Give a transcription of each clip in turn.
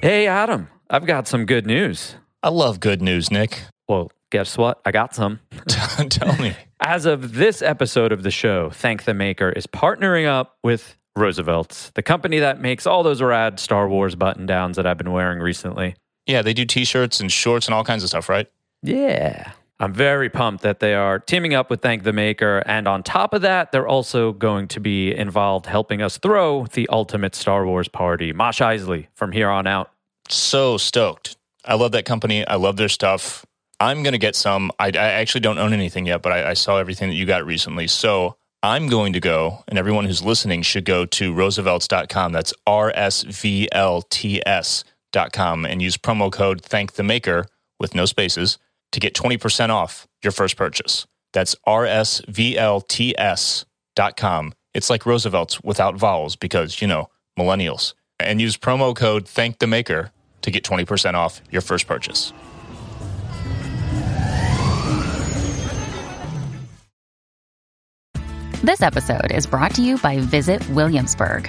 Hey, Adam, I've got some good news. I love good news, Nick. Well, guess what? I got some. Tell me. As of this episode of the show, Thank the Maker is partnering up with Roosevelt's, the company that makes all those rad Star Wars button downs that I've been wearing recently. Yeah, they do t shirts and shorts and all kinds of stuff, right? Yeah. I'm very pumped that they are teaming up with Thank the Maker. And on top of that, they're also going to be involved helping us throw the ultimate Star Wars party. Mos Eisley from here on out. So stoked. I love that company. I love their stuff. I'm going to get some. I, I actually don't own anything yet, but I, I saw everything that you got recently. So I'm going to go, and everyone who's listening should go to roosevelts.com. That's R S V L T S.com and use promo code Thank the Maker with no spaces to get 20% off your first purchase. That's rsvlts.com. It's like Roosevelt's without vowels because, you know, millennials. And use promo code Thank the Maker to get 20% off your first purchase. This episode is brought to you by Visit Williamsburg.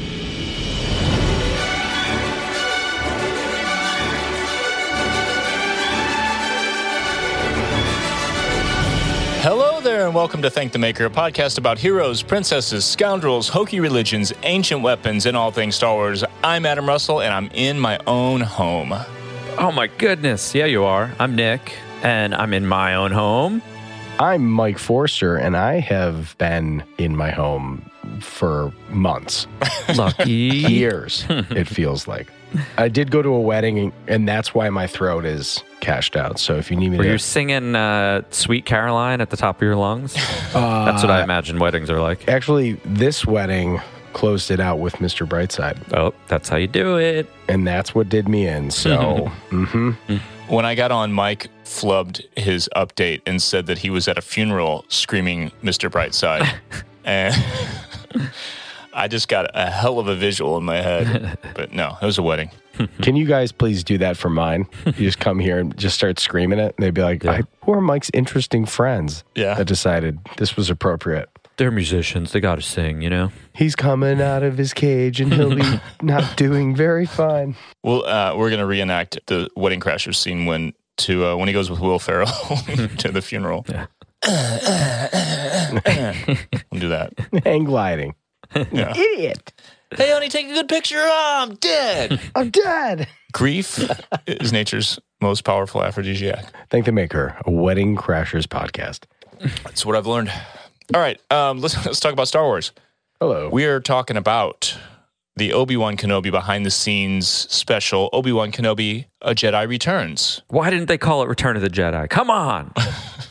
there, and welcome to Thank the Maker, a podcast about heroes, princesses, scoundrels, hokey religions, ancient weapons, and all things Star Wars. I'm Adam Russell, and I'm in my own home. Oh my goodness. Yeah, you are. I'm Nick, and I'm in my own home. I'm Mike Forster, and I have been in my home for months, Lucky. years, it feels like. I did go to a wedding, and that's why my throat is cashed out. So if you need me Were to. you singing uh, Sweet Caroline at the top of your lungs? That's what I imagine weddings are like. Actually, this wedding closed it out with Mr. Brightside, Oh, that's how you do it. and that's what did me in. So, hmm When I got on, Mike flubbed his update and said that he was at a funeral screaming Mr. Brightside. and I just got a hell of a visual in my head. But no, it was a wedding. can you guys please do that for mine? You just come here and just start screaming it. And they'd be like, Yeah. I, who are Mike's interesting friends Yeah. that decided this was appropriate? They're musicians. They got to sing, you know? He's coming out of his cage and he'll be not doing very fine. Well, uh, we're going to reenact the Wedding Crashers scene when to uh, when he goes with Will Ferrell to the funeral. Yeah. we'll do that. Hang gliding. Yeah. Idiot. Hey, honey, take a good picture. Oh, I'm dead. I'm dead. Grief is nature's most powerful aphrodisiac. Thank the maker, a Wedding Crashers podcast. That's what I've learned. All right, um, let's let's talk about Star Wars. Hello. We are talking about the Obi Wan Kenobi behind the scenes special. Obi Wan Kenobi: A Jedi Returns. Why didn't they call it Return of the Jedi? Come on.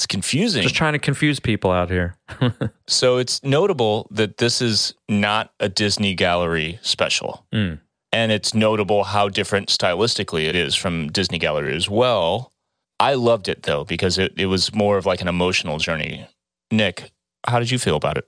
It's confusing. Just trying to confuse people out here. So it's notable that this is not a Disney Gallery special. Mm. And it's notable how different stylistically it is from Disney Gallery as well. I loved it though, because it, it was more of like an emotional journey. Nick, how did you feel about it?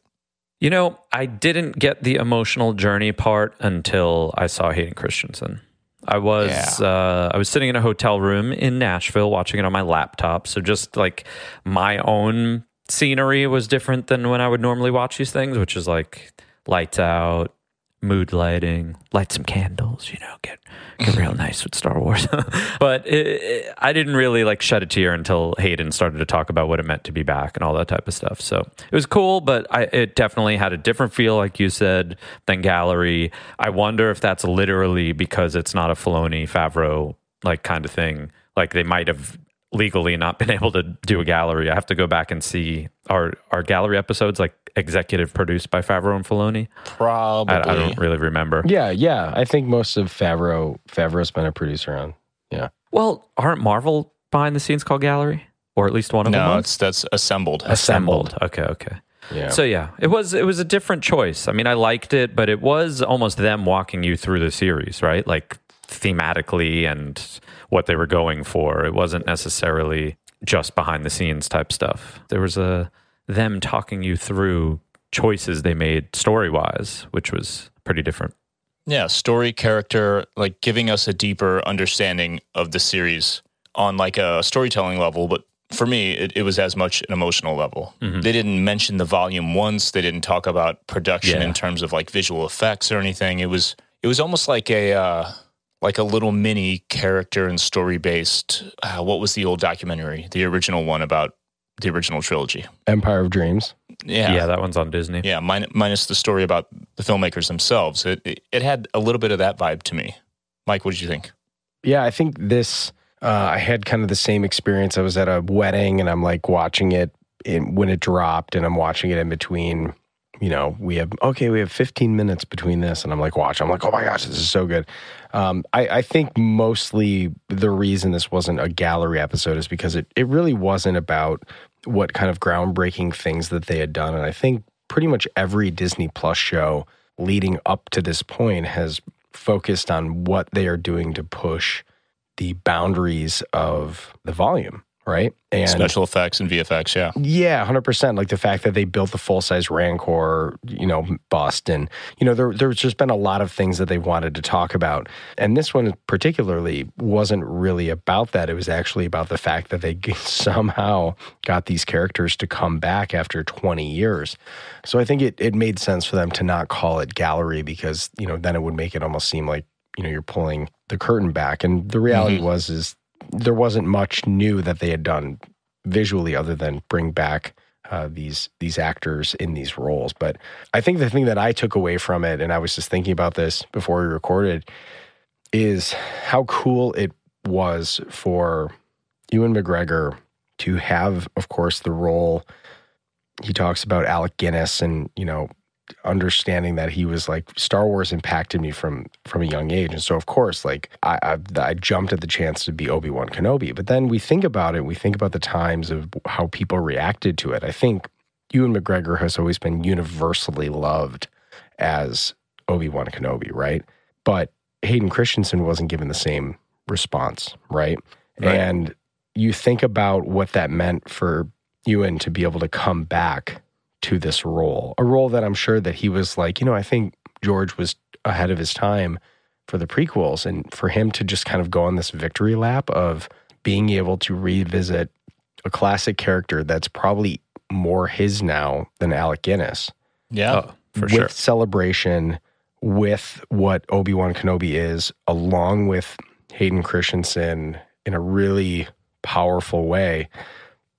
You know, I didn't get the emotional journey part until I saw Hayden Christensen. I was uh, I was sitting in a hotel room in Nashville watching it on my laptop. So just like my own scenery was different than when I would normally watch these things, which is like lights out, mood lighting, light some candles, you know, get get real nice with Star Wars. but it, it, I didn't really like shed a tear until Hayden started to talk about what it meant to be back and all that type of stuff. So it was cool, but I, it definitely had a different feel, like you said, than Gallery. I wonder if that's literally because it's not a Filoni Favreau like kind of thing. Like they might have legally not been able to do a gallery. I have to go back and see our our gallery episodes like executive produced by Favreau and Filoni. Probably. I, I don't really remember. Yeah, yeah. I think most of Favreau Favreau's been a producer on. Yeah. Well, aren't Marvel behind the scenes called gallery, or at least one of them? No, it's that's assembled. Assembled. Okay, okay. Yeah. So yeah, it was it was a different choice. I mean, I liked it, but it was almost them walking you through the series, right? Like thematically and what they were going for. It wasn't necessarily just behind the scenes type stuff. There was a them talking you through choices they made story wise, which was pretty different. Yeah, story, character, like giving us a deeper understanding of the series on like a storytelling level, but for me, it, it was as much an emotional level. Mm-hmm. They didn't mention the volume once. They didn't talk about production yeah. in terms of like visual effects or anything. It was it was almost like a uh, like a little mini character and story based. Uh, what was the old documentary, the original one about the original trilogy, Empire of Dreams? Yeah, yeah, that one's on Disney. Yeah, min- minus the story about the filmmakers themselves. It, it, it had a little bit of that vibe to me. Mike, what did you think? Yeah, I think this. Uh, I had kind of the same experience. I was at a wedding and I'm like watching it in, when it dropped, and I'm watching it in between you know, we have okay, we have 15 minutes between this, and I'm like, watch. I'm like, oh my gosh, this is so good. Um, I, I, think mostly the reason this wasn't a gallery episode is because it it really wasn't about what kind of groundbreaking things that they had done, and I think pretty much every Disney Plus show leading up to this point has focused on what they are doing to push the boundaries of the volume right? And special effects and VFX, yeah. Yeah, 100%. Like the fact that they built the full size Rancor, you know, bust. And, you know, there, there's just been a lot of things that they wanted to talk about. And this one particularly wasn't really about that. It was actually about the fact that they somehow got these characters to come back after 20 years. So I think it, it made sense for them to not call it gallery because, you know, then it would make it almost seem like, you know, you're pulling the curtain back. And the reality mm-hmm. was, is there wasn't much new that they had done visually other than bring back uh, these these actors in these roles. But I think the thing that I took away from it, and I was just thinking about this before we recorded, is how cool it was for Ewan McGregor to have, of course, the role. He talks about Alec Guinness and you know understanding that he was like Star Wars impacted me from from a young age, and so of course, like I I, I jumped at the chance to be Obi Wan Kenobi. But then we think about it, we think about the times of how people reacted to it. I think Ewan McGregor has always been universally loved as Obi Wan Kenobi, right? But Hayden Christensen wasn't given the same response, right? right? And you think about what that meant for Ewan to be able to come back to this role, a role that I'm sure that he was like, you know, I think George was ahead of his time for the prequels, and for him to just kind of go on this victory lap of being able to revisit a classic character that's probably more his now than Alec Guinness. Yeah, uh, for with sure. celebration, with what Obi Wan Kenobi is, along with Hayden Christensen in a really powerful way.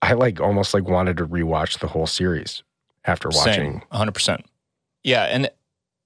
I like almost like wanted to rewatch the whole series after watching. Same, 100%. Yeah, and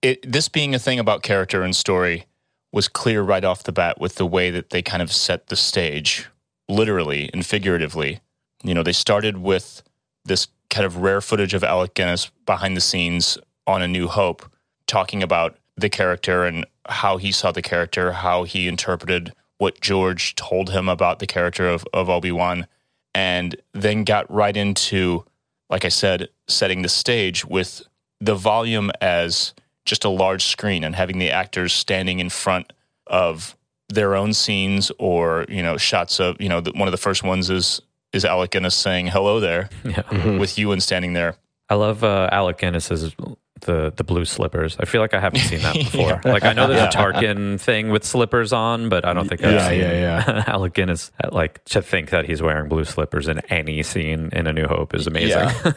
it, this being a thing about character and story was clear right off the bat with the way that they kind of set the stage, literally and figuratively. You know, they started with this kind of rare footage of Alec Guinness behind the scenes on A New Hope, talking about the character and how he saw the character, how he interpreted what George told him about the character of, of Obi Wan, and then got right into like I said, setting the stage with the volume as just a large screen and having the actors standing in front of their own scenes or you know shots of you know the, one of the first ones is is Alec Guinness saying hello there yeah. mm-hmm. with Ewan standing there. I love uh, Alec Guinness's the the blue slippers. I feel like I haven't seen that before. yeah. Like I know there's yeah. a Tarkin thing with slippers on, but I don't think I've yeah, seen yeah, yeah. Alec Guinness. Like to think that he's wearing blue slippers in any scene in A New Hope is amazing. Yeah.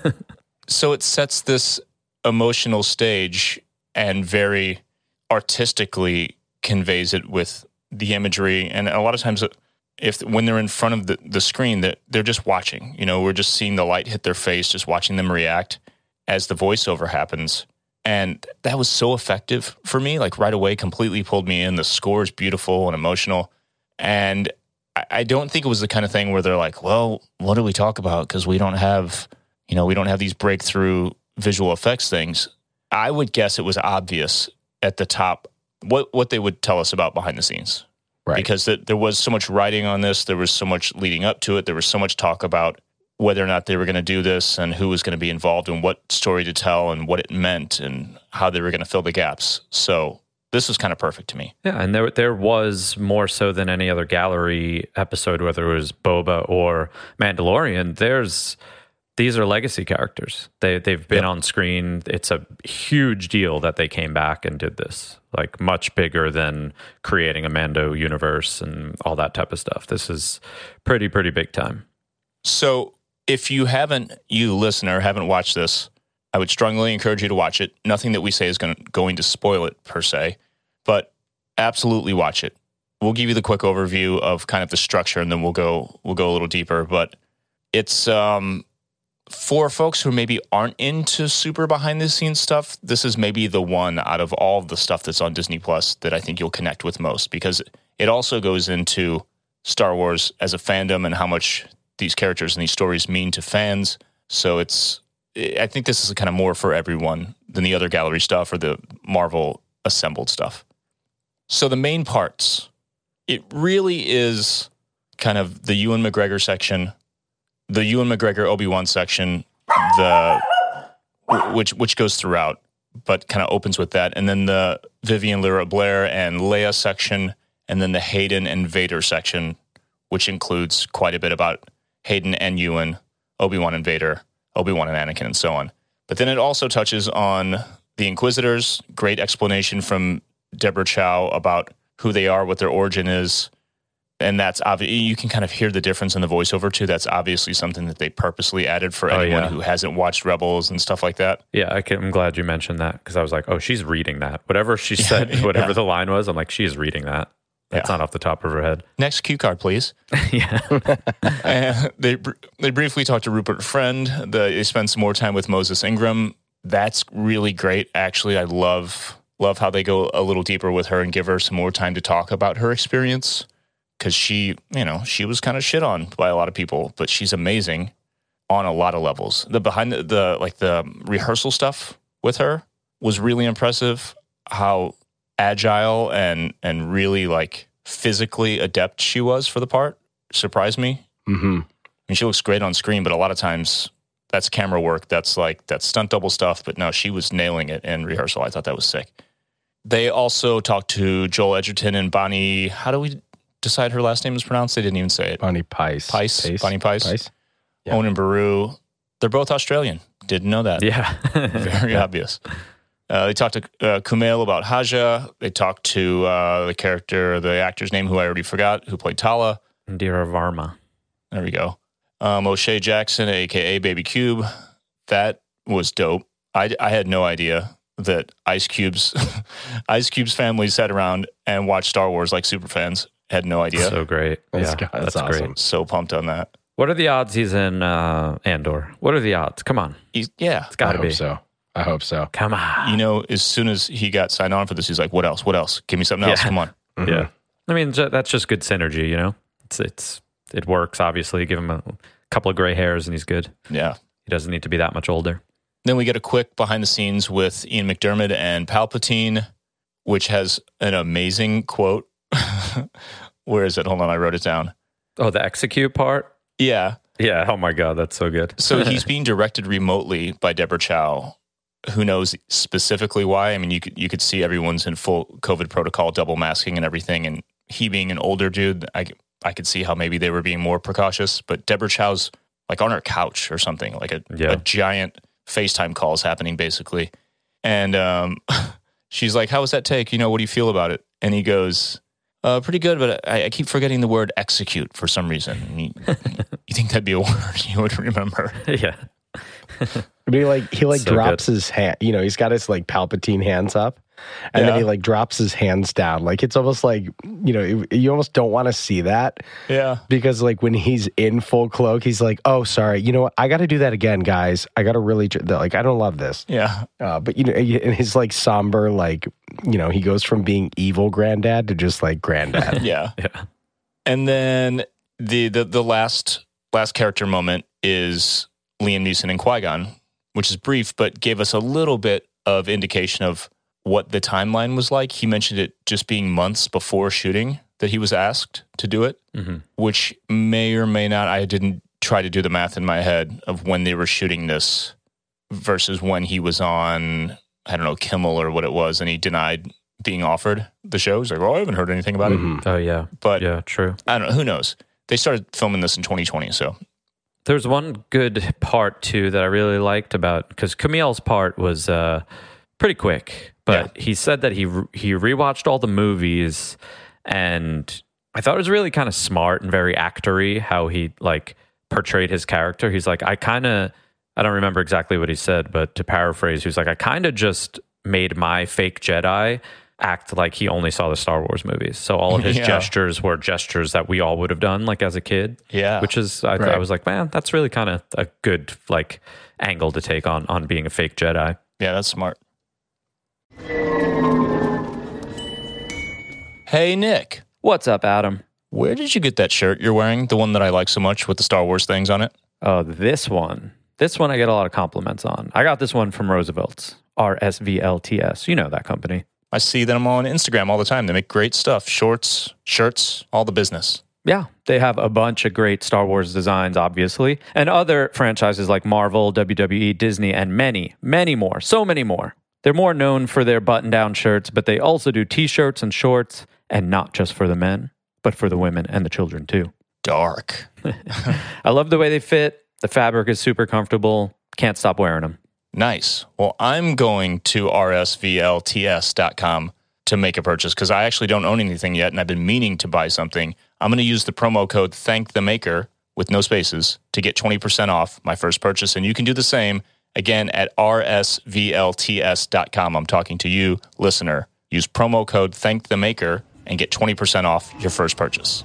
so it sets this emotional stage and very artistically conveys it with the imagery and a lot of times if when they're in front of the, the screen that they're just watching you know we're just seeing the light hit their face just watching them react as the voiceover happens. And that was so effective for me. Like right away, completely pulled me in. The score is beautiful and emotional. And I don't think it was the kind of thing where they're like, well, what do we talk about? Because we don't have, you know, we don't have these breakthrough visual effects things. I would guess it was obvious at the top what, what they would tell us about behind the scenes. Right. Because there was so much writing on this, there was so much leading up to it, there was so much talk about whether or not they were going to do this and who was going to be involved and what story to tell and what it meant and how they were going to fill the gaps. So this was kind of perfect to me. Yeah, and there there was more so than any other gallery episode, whether it was Boba or Mandalorian. There's these are legacy characters. They they've been yep. on screen. It's a huge deal that they came back and did this. Like much bigger than creating a Mando universe and all that type of stuff. This is pretty pretty big time. So if you haven't, you listener haven't watched this, I would strongly encourage you to watch it. Nothing that we say is going going to spoil it per se, but absolutely watch it. We'll give you the quick overview of kind of the structure, and then we'll go we'll go a little deeper. But it's um, for folks who maybe aren't into super behind the scenes stuff, this is maybe the one out of all of the stuff that's on Disney Plus that I think you'll connect with most because it also goes into Star Wars as a fandom and how much these characters and these stories mean to fans. So it's I think this is kind of more for everyone than the other gallery stuff or the Marvel assembled stuff. So the main parts, it really is kind of the Ewan McGregor section the Ewan McGregor Obi Wan section, the which which goes throughout, but kind of opens with that, and then the Vivian Lyra Blair and Leia section, and then the Hayden and Vader section, which includes quite a bit about Hayden and Ewan, Obi Wan and Vader, Obi Wan and Anakin, and so on. But then it also touches on the Inquisitors. Great explanation from Deborah Chow about who they are, what their origin is, and that's obvious. You can kind of hear the difference in the voiceover too. That's obviously something that they purposely added for oh, anyone yeah. who hasn't watched Rebels and stuff like that. Yeah, I am glad you mentioned that because I was like, oh, she's reading that. Whatever she said, yeah, whatever yeah. the line was, I'm like, she's reading that. That's not off the top of her head. Next cue card, please. yeah. they they briefly talked to Rupert Friend. The, they spend some more time with Moses Ingram. That's really great. Actually, I love love how they go a little deeper with her and give her some more time to talk about her experience because she, you know, she was kind of shit on by a lot of people, but she's amazing on a lot of levels. The behind the, the like the rehearsal stuff with her was really impressive. How agile and and really like physically adept she was for the part surprised me. Mm-hmm. I mean, she looks great on screen, but a lot of times that's camera work. That's like that's stunt double stuff. But no, she was nailing it in rehearsal. I thought that was sick. They also talked to Joel Edgerton and Bonnie. How do we decide her last name is pronounced? They didn't even say it. Bonnie Pice. Pice. Pace. Bonnie Pice. Pice. Yeah. Owen Beru. They're both Australian. Didn't know that. Yeah. Very obvious. Uh, they talked to uh, Kumail about Haja. They talked to uh, the character, the actor's name, who I already forgot, who played Tala. Indira Varma. There we go. Um, O'Shea Jackson, aka Baby Cube. That was dope. I, I had no idea that Ice Cube's Ice Cube's family sat around and watched Star Wars like super fans. Had no idea. So great. That's, yeah, that's, that's awesome. great. So pumped on that. What are the odds he's in uh, Andor? What are the odds? Come on. He's, yeah. It's got to be. so. I hope so. Come on. You know, as soon as he got signed on for this, he's like, "What else? What else? Give me something else. Yeah. Come on." Mm-hmm. Yeah. I mean, that's just good synergy. You know, it's it's it works. Obviously, give him a couple of gray hairs and he's good. Yeah. He doesn't need to be that much older. Then we get a quick behind the scenes with Ian McDiarmid and Palpatine, which has an amazing quote where is it? Hold on, I wrote it down. Oh, the execute part? Yeah. Yeah. Oh my God, that's so good. so he's being directed remotely by Deborah Chow. Who knows specifically why? I mean, you could you could see everyone's in full COVID protocol, double masking and everything, and he being an older dude, I I could see how maybe they were being more precautious. But Deborah Chow's like on her couch or something, like a, yeah. a giant FaceTime call is happening basically, and um, she's like, "How was that take? You know, what do you feel about it?" And he goes, uh, pretty good, but I, I, keep forgetting the word execute for some reason. You, you, think that'd be a word you would remember? Yeah. I mean, like he like so drops good. his hand. You know, he's got his like Palpatine hands up, and yeah. then he like drops his hands down. Like it's almost like you know you almost don't want to see that. Yeah. Because like when he's in full cloak, he's like, "Oh, sorry. You know what? I got to do that again, guys. I got to really like I don't love this." Yeah. Uh, but you know, in his like somber like you know he goes from being evil granddad to just like granddad. yeah. Yeah. And then the the the last last character moment is Liam Neeson and Qui Gon, which is brief, but gave us a little bit of indication of what the timeline was like. He mentioned it just being months before shooting that he was asked to do it, mm-hmm. which may or may not, I didn't try to do the math in my head of when they were shooting this versus when he was on, I don't know, Kimmel or what it was, and he denied being offered the show. He's like, well, I haven't heard anything about Mhm. it. Oh yeah, But yeah, true. I don't know. Who knows? They started filming this in 2020. So There's one good part too that I really liked about because Kumail's part was uh, pretty quick, but he said that he re- he rewatched all the movies, and I thought it was really kind of smart and very actory how he like portrayed his character. He's like, I kind of I don't remember exactly what he said, but to paraphrase, he was like, I kind of just made my fake Jedi act like he only saw the Star Wars movies. So all of his Yeah. gestures were gestures that we all would have done like as a kid yeah, which is I, I was like, man, that's really kind of a good like angle to take on on being a fake Jedi. yeah, that's smart. Hey Nick, What's up, Adam? where did you get that shirt you're wearing? The one that I like so much with the Star Wars things on it. Oh, this one. This one I get a lot of compliments on. I got this one from Roosevelt's. RSVLTS. You know that company. I see them on Instagram all the time. They make great stuff shorts, shirts, all the business. Yeah, they have a bunch of great Star Wars designs, obviously, and other franchises like Marvel, WWE, Disney, and many, many more. So many more. They're more known for their button down shirts, but they also do t shirts and shorts, and not just for the men, but for the women and the children too. Dark. I love the way they fit. The fabric is super comfortable. Can't stop wearing them. Nice. Well, I'm going to rsvlts.com to make a purchase because I actually don't own anything yet and I've been meaning to buy something. I'm going to use the promo code thank the maker with no spaces to get 20% off my first purchase. And you can do the same again at rsvlts.com. I'm talking to you, listener. Use promo code thank the maker and get 20% off your first purchase.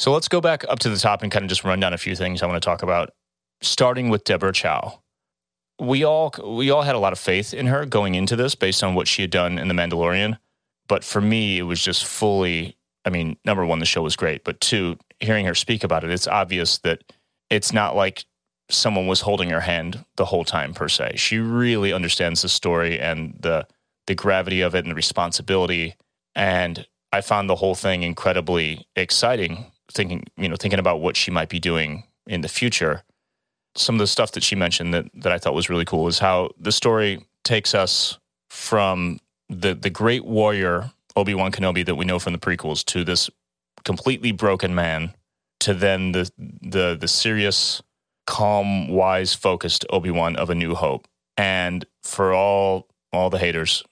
So let's go back up to the top and kind of just run down a few things I want to talk about, starting with Deborah Chow. We all we all had a lot of faith in her going into this based on what she had done in The Mandalorian, but for me it was just fully I mean, number 1 the show was great, but two, hearing her speak about it, it's obvious that it's not like someone was holding her hand the whole time per se. She really understands the story and the the gravity of it and the responsibility and I found the whole thing incredibly exciting thinking, you know, thinking about what she might be doing in the future. Some of the stuff that she mentioned that, that I thought was really cool is how the story takes us from the the great warrior Obi-Wan Kenobi that we know from the prequels to this completely broken man to then the the the serious, calm, wise, focused Obi-Wan of A New Hope. And for all all the haters,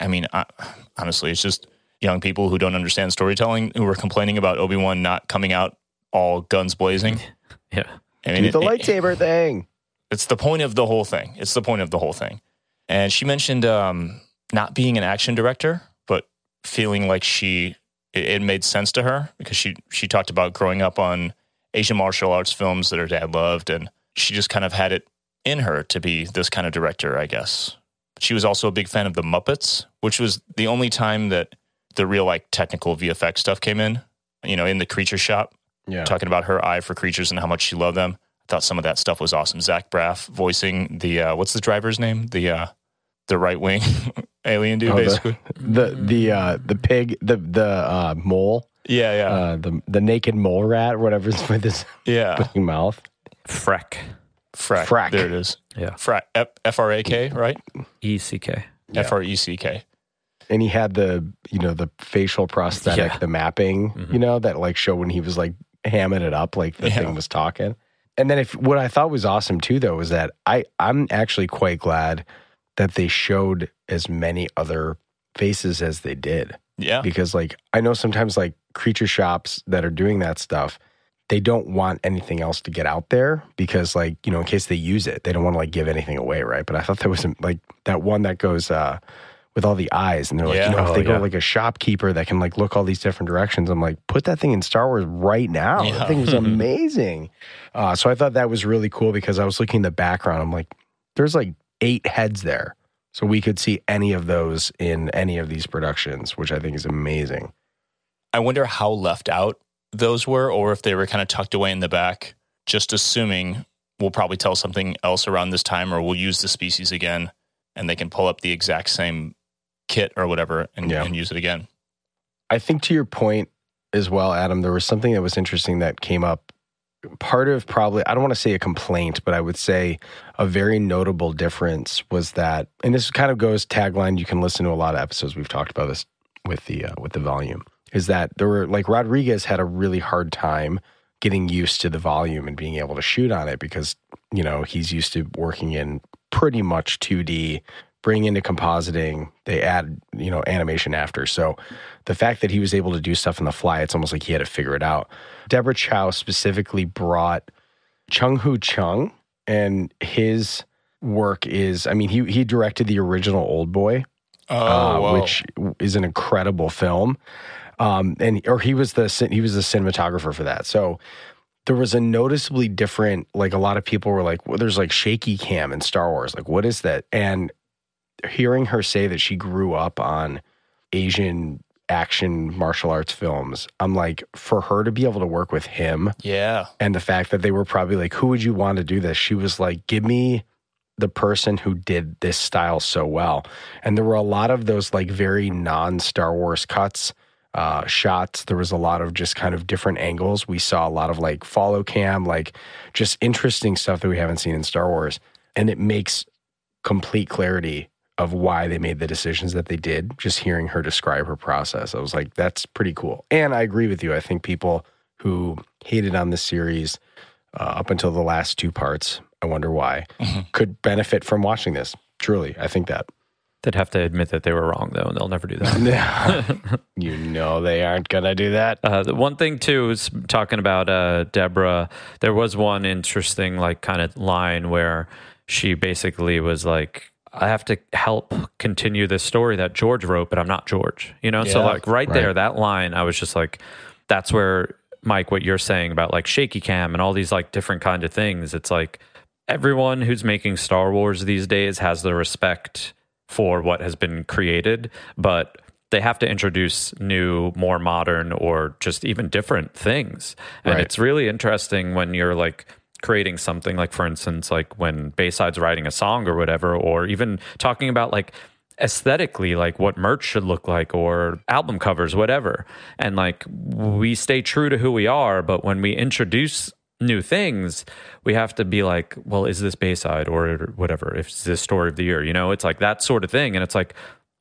I mean, I, honestly, it's just young people who don't understand storytelling who were complaining about Obi Wan not coming out all guns blazing. Yeah. I mean, Do the it- it- lightsaber thing. it's the point of the whole thing. It's the point of the whole thing. And she mentioned um, not being an action director, but feeling like she it, it made sense to her because she she talked about growing up on Asian martial arts films that her dad loved, and she just kind of had it in her to be this kind of director, I guess. She was also a big fan of the Muppets, which was the only time that the real like technical VFX stuff came in. You know, in the creature shop, Yeah. talking about her eye for creatures and how much she loved them. I thought some of that stuff was awesome. Zach Braff voicing the uh, what's the driver's name? The uh, the right wing alien dude, Oh, basically. The the uh the pig the the uh mole yeah, yeah, uh the the naked mole rat or whatever's with his yeah. mouth. Freck. Frack. Frack. There it is. Yeah. Frack. F- F R A K, right? E C K. Yeah. F R E C K. And he had the you know the facial prosthetic, Yeah. the mapping, Mhm. you know that like show when he was like hamming it up like the Yeah. thing was talking. And then if what I thought was awesome too though was that I I'm actually quite glad that they showed as many other faces as they did. Yeah. because like I know sometimes like creature shops that are doing that stuff, they don't want anything else to get out there because like you know in case they use it, they don't want to like give anything away, right? But I thought there was like that one that goes uh with all the eyes, and they're like, Yeah. you know, if Oh, they go yeah. like a shopkeeper that can like look all these different directions, I'm like, put that thing in Star Wars right now. Yeah. That thing was amazing. Uh, so I thought that was really cool because I was looking in the background. I'm like, there's like eight heads there. So we could see any of those in any of these productions, which I think is amazing. I wonder how left out those were, or if they were kind of tucked away in the back, just assuming we'll probably tell something else around this time, or we'll use the species again, and they can pull up the exact same kit or whatever and, yeah. and use it again. I think to your point as well, Adam, there was something that was interesting that came up part of probably I don't want to say a complaint, but I would say a very notable difference was that, and this kind of goes tagline. You can listen to a lot of episodes. We've talked about this with the uh, with the volume. Is that there were like Rodriguez had a really hard time getting used to the volume and being able to shoot on it because you know he's used to working in pretty much 2D bring into compositing. They add, you know, animation after. So the fact that he was able to do stuff on the fly, it's almost like he had to figure it out. Deborah Chow specifically brought Chung-hoon Chung, and his work is, I mean, he he directed the original Old Boy, oh, uh, which is an incredible film. Um, and or he was the he was the cinematographer for that. So there was a noticeably different like a lot of people were like well, there's like shaky cam in Star Wars like what is that and hearing her say that she grew up on Asian action martial arts films, I'm like, for her to be able to work with him, yeah, and the fact that they were probably like, who would you want to do this? She was like, give me the person who did this style so well. And there were a lot of those like very non Star Wars cuts. Uh, shots. There was a lot of just kind of different angles. We saw a lot of like follow cam, like just interesting stuff that we haven't seen in Star Wars. And it makes complete clarity of why they made the decisions that they did, just hearing her describe her process. I was like, that's pretty cool. And I agree with you. I think people who hated on this series uh, up until the last two parts, I wonder why, mm-hmm. could benefit from watching this. Truly, I think that. They'd have to admit that they were wrong, though, and they'll never do that. you know they aren't going to do that. Uh, the one thing, too, is talking about uh, Deborah. There was one interesting, like, kind of line where she basically was like, I have to help continue this story that George wrote, but I'm not George. You know, yeah, so like right, right, there, that line, I was just like, that's where Mike, what you're saying about like shaky cam and all these like different kind of things. It's like everyone who's making Star Wars these days has the respect for what has been created, but they have to introduce new, more modern, or just even different things. And right. it's really interesting when you're like creating something like for instance like when Bayside's writing a song or whatever or even talking about like aesthetically like what merch should look like or album covers whatever. And like we stay true to who we are but when we introduce new things we have to be like well is this Bayside or whatever? If it's this story of the year you know? It's like that sort of thing. And it's like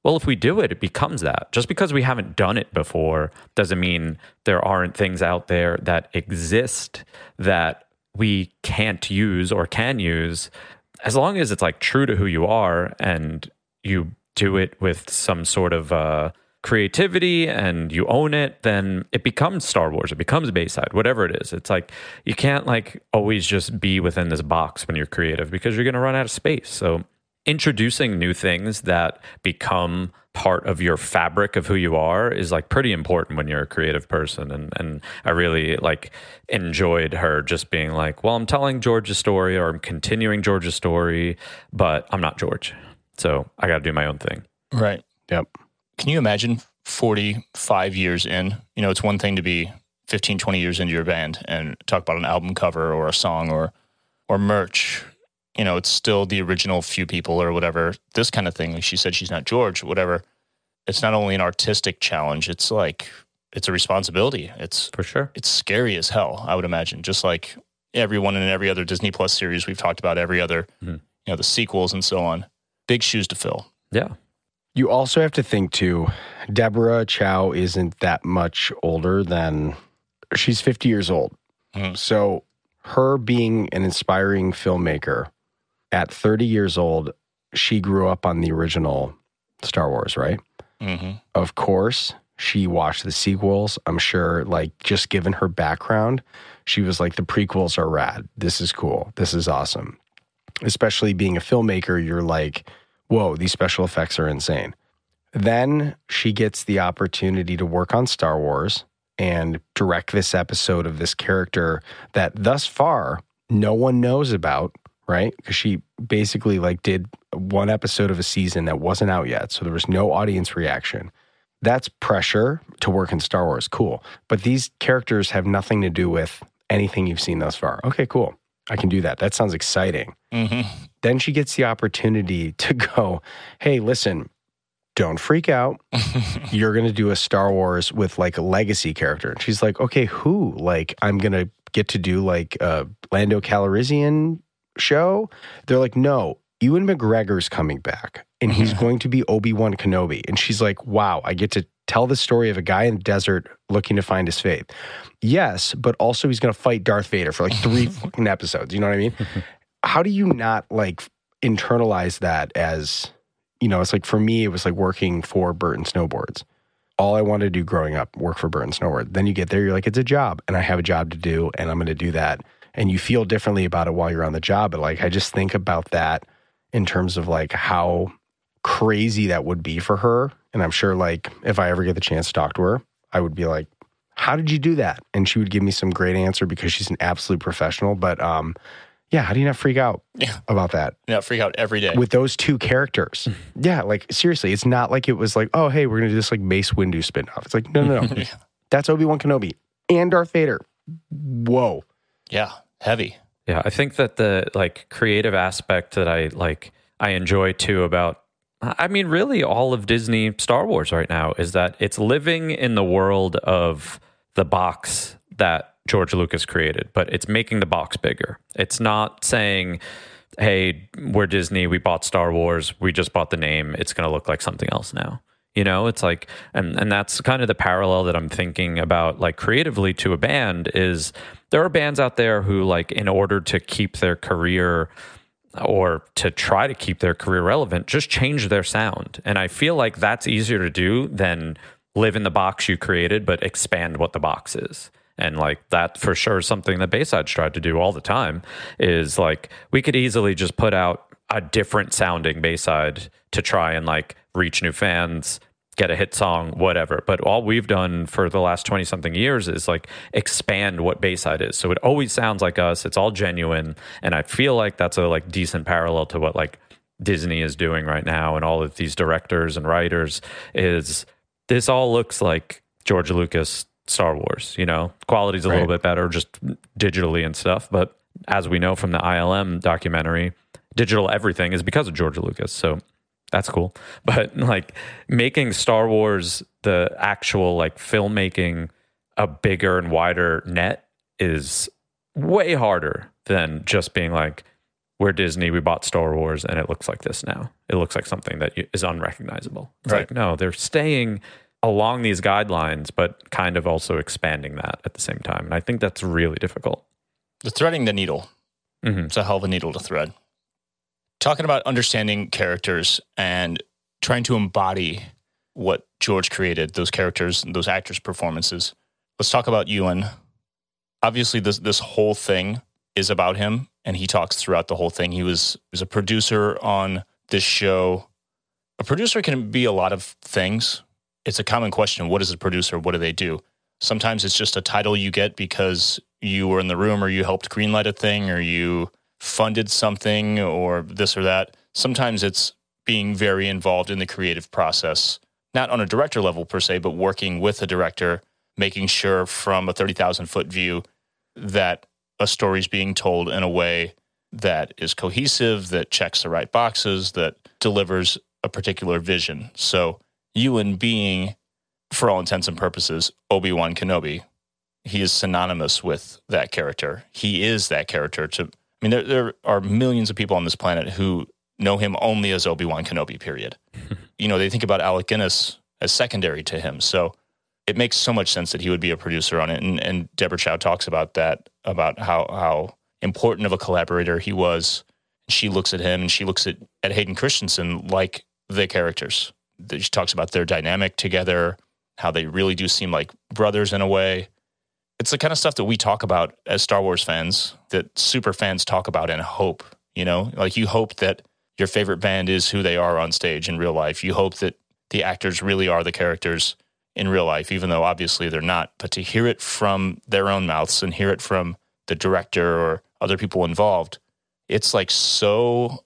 well, if we do it, it becomes that. Just because we haven't done it before doesn't mean there aren't things out there that exist that we can't use or can use as long as it's like true to who you are and you do it with some sort of uh, creativity and you own it, then it becomes Star Wars. It becomes Bayside, whatever it is. It's like you can't like always just be within this box when you're creative because you're going to run out of space. So introducing new things that become part of your fabric of who you are is like pretty important when you're a creative person. And and I really like enjoyed her just being like well I'm telling George's story or I'm continuing George's story but I'm not George. So I got to do my own thing. Right. Yep. Can you imagine 45 years in? You know it's one thing to be 15 20 years into your band and talk about an album cover or a song or or merch you know, it's still the original few people or whatever. This kind of thing. Like she said, she's not George, whatever. It's not only an artistic challenge. It's like it's a responsibility. It's for sure. It's scary as hell. I would imagine. Just like everyone in every other Disney Plus series we've talked about, every other, mm-hmm. you know, the sequels and so on. Big shoes to fill. Yeah. You also have to think too. Deborah Chow isn't that much older than she's 50 years old. Mm-hmm. So her being an inspiring filmmaker at 30 years old, she grew up on the original Star Wars, right? Mm-hmm. Of course, she watched the sequels. I'm sure, like, just given her background, she was like, the prequels are rad. This is cool. This is awesome. Especially being a filmmaker, you're like, whoa, these special effects are insane. Then she gets the opportunity to work on Star Wars and direct this episode of this character that thus far no one knows about right? Because she basically like did one episode of a season that wasn't out yet, so there was no audience reaction. That's pressure to work in Star Wars, cool. But these characters have nothing to do with anything you've seen thus far. Okay, cool. I can do that. That sounds exciting. Mm-hmm. Then she gets the opportunity to go, hey, listen, don't freak out. You're going to do a Star Wars with like a legacy character. And she's like, okay, who? Like, I'm going to get to do like a Lando Calrissian show. They're like, no, Ewan McGregor's coming back and he's mm-hmm. going to be Obi Wan Kenobi. And she's like, wow, I get to tell the story of a guy in the desert looking to find his faith. Yes, but also he's going to fight Darth Vader for like three fucking episodes. You know what I mean? How do you not like internalize that as, you know, it's like for me, it was like working for Burton Snowboards. All I wanted to do growing up, work for Burton Snowboard. Then you get there, you're like, it's a job and I have a job to do and I'm going to do that. And you feel differently about it while you're on the job. But like, I just think about that in terms of like how crazy that would be for her. And I'm sure like if I ever get the chance to talk to her, I would be like, how did you do that? And she would give me some great answer because she's an absolute professional. But um, yeah, how do you not freak out Yeah. about that Yeah, freak out every day. with those two characters? yeah, like seriously, it's not like it was like, oh, hey, we're gonna do this like Mace Windu spinoff. It's like, no, no, no, that's Obi Wan Kenobi and Darth Vader. Whoa, yeah, heavy. Yeah, I think that the like creative aspect that I like I enjoy too about I mean really all of Disney Star Wars right now is that it's living in the world of the box that George Lucas created, but it's making the box bigger. It's not saying hey, we're Disney, we bought Star Wars, we just bought the name, it's going to look like something else now. You know, it's like, and, and that's kind of the parallel that I'm thinking about, like creatively to a band is there are bands out there who, like, in order to keep their career or to try to keep their career relevant, just change their sound. And I feel like that's easier to do than live in the box you created, but expand what the box is. And like that for sure is something that Bayside's tried to do all the time is like we could easily just put out a different sounding Bayside to try and like reach new fans, get a hit song, whatever. But all we've done for the last 20 something years is like expand what Bayside is. So it always sounds like us. It's all genuine. And I feel like that's a like decent parallel to what like Disney is doing right now and all of these directors and writers is this all looks like George Lucas Star Wars, you know. Quality's a little bit better just digitally and stuff, but as we know from the ILM documentary, digital everything is because of George Lucas. So that's cool. But like making Star Wars the actual like filmmaking a bigger and wider net is way harder than just being like we're Disney, we bought Star Wars, and it looks like this now. It looks like something that is unrecognizable. It's Right. like, no, they're staying along these guidelines, but kind of also expanding that at the same time. And I think that's really difficult. The threading the needle. Mhm. It's a hell of a needle to thread. Talking about understanding characters and trying to embody what George created, those characters, those actors' performances. Let's talk about Ewan. Obviously, this this whole thing is about him, and he talks throughout the whole thing. He was he was a producer on this show. A producer can be a lot of things. It's a common question. What is a producer? What do they do? Sometimes it's just a title you get because you were in the room or you helped greenlight a thing or you funded something or this or that. Sometimes it's being very involved in the creative process, not on a director level per se, but working with a director, making sure from a 30,000 foot view that a story is being told in a way that is cohesive, that checks the right boxes, that delivers a particular vision. So, you Ewan being, for all intents and purposes, Obi Wan Kenobi, he is synonymous with that character. He is that character. To I mean, there there are millions of people on this planet who know him only as Obi Wan Kenobi. Period. you know, they think about Alec Guinness as secondary to him. So it makes so much sense that he would be a producer on it. And, and Deborah Chow talks about that, about how how important of a collaborator he was. She looks at him and she looks at, at Hayden Christensen like the characters. She talks about their dynamic together, how they really do seem like brothers in a way it's the kind of stuff that we talk about as Star Wars fans, that super fans talk about and hope, you know, like you hope that your favorite band is who they are on stage in real life. You hope that the actors really are the characters in real life, even though obviously they're not. But to hear it from their own mouths and hear it from the director or other people involved, it's like so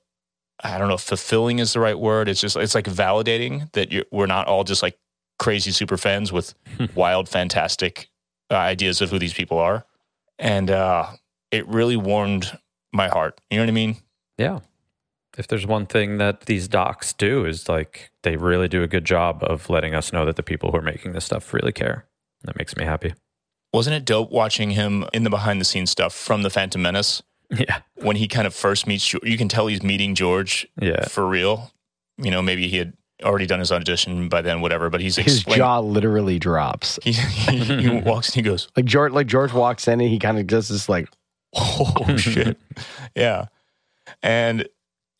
I don't know, fulfilling is the right word. It's just it's like validating that we're not all just like crazy super fans with wild, fantastic uh, ideas of who these people are, and uh, it really warmed my heart. You know what I mean? Yeah. If there's one thing that these docs do is like they really do a good job of letting us know that the people who are making this stuff really care. That makes me happy. Wasn't it dope watching him in the behind the scenes stuff from the Phantom Menace? Yeah. When he kind of first meets, you can tell he's meeting George. Yeah. For real. You know, maybe he had already done his audition by then, whatever. But he's his jaw literally drops. He, he, he walks and he goes like George. Like George walks in and he kind of does this like, oh shit, yeah. And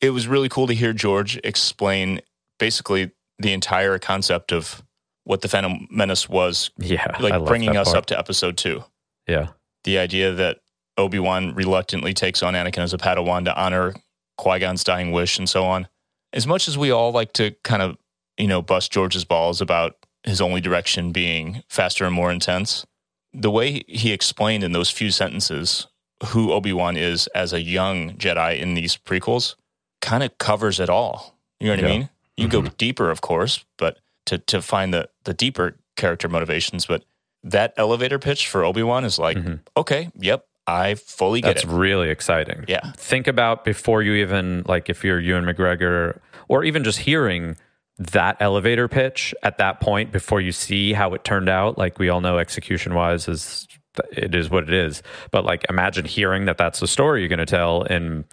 it was really cool to hear George explain basically the entire concept of what the Phantom Menace was. Yeah, like bringing us part. up to episode two. Yeah, the idea that Obi Wan reluctantly takes on Anakin as a Padawan to honor Qui Gon's dying wish and so on. As much as we all like to kind of you know bust George's balls about his only direction being faster and more intense, the way he explained in those few sentences who Obi Wan is as a young Jedi in these prequels kind of covers it all. You know what yeah. I mean? You mm-hmm. go deeper, of course, but to to find the the deeper character motivations. But that elevator pitch for Obi Wan is like, mm-hmm. okay, yep, I fully get That's it. That's really exciting. Yeah. Think about before you even like if you're Ewan McGregor, or even just hearing that elevator pitch at that point before you see how it turned out. Like we all know, execution wise is it is what it is. But like imagine hearing that that's the story you're going to tell in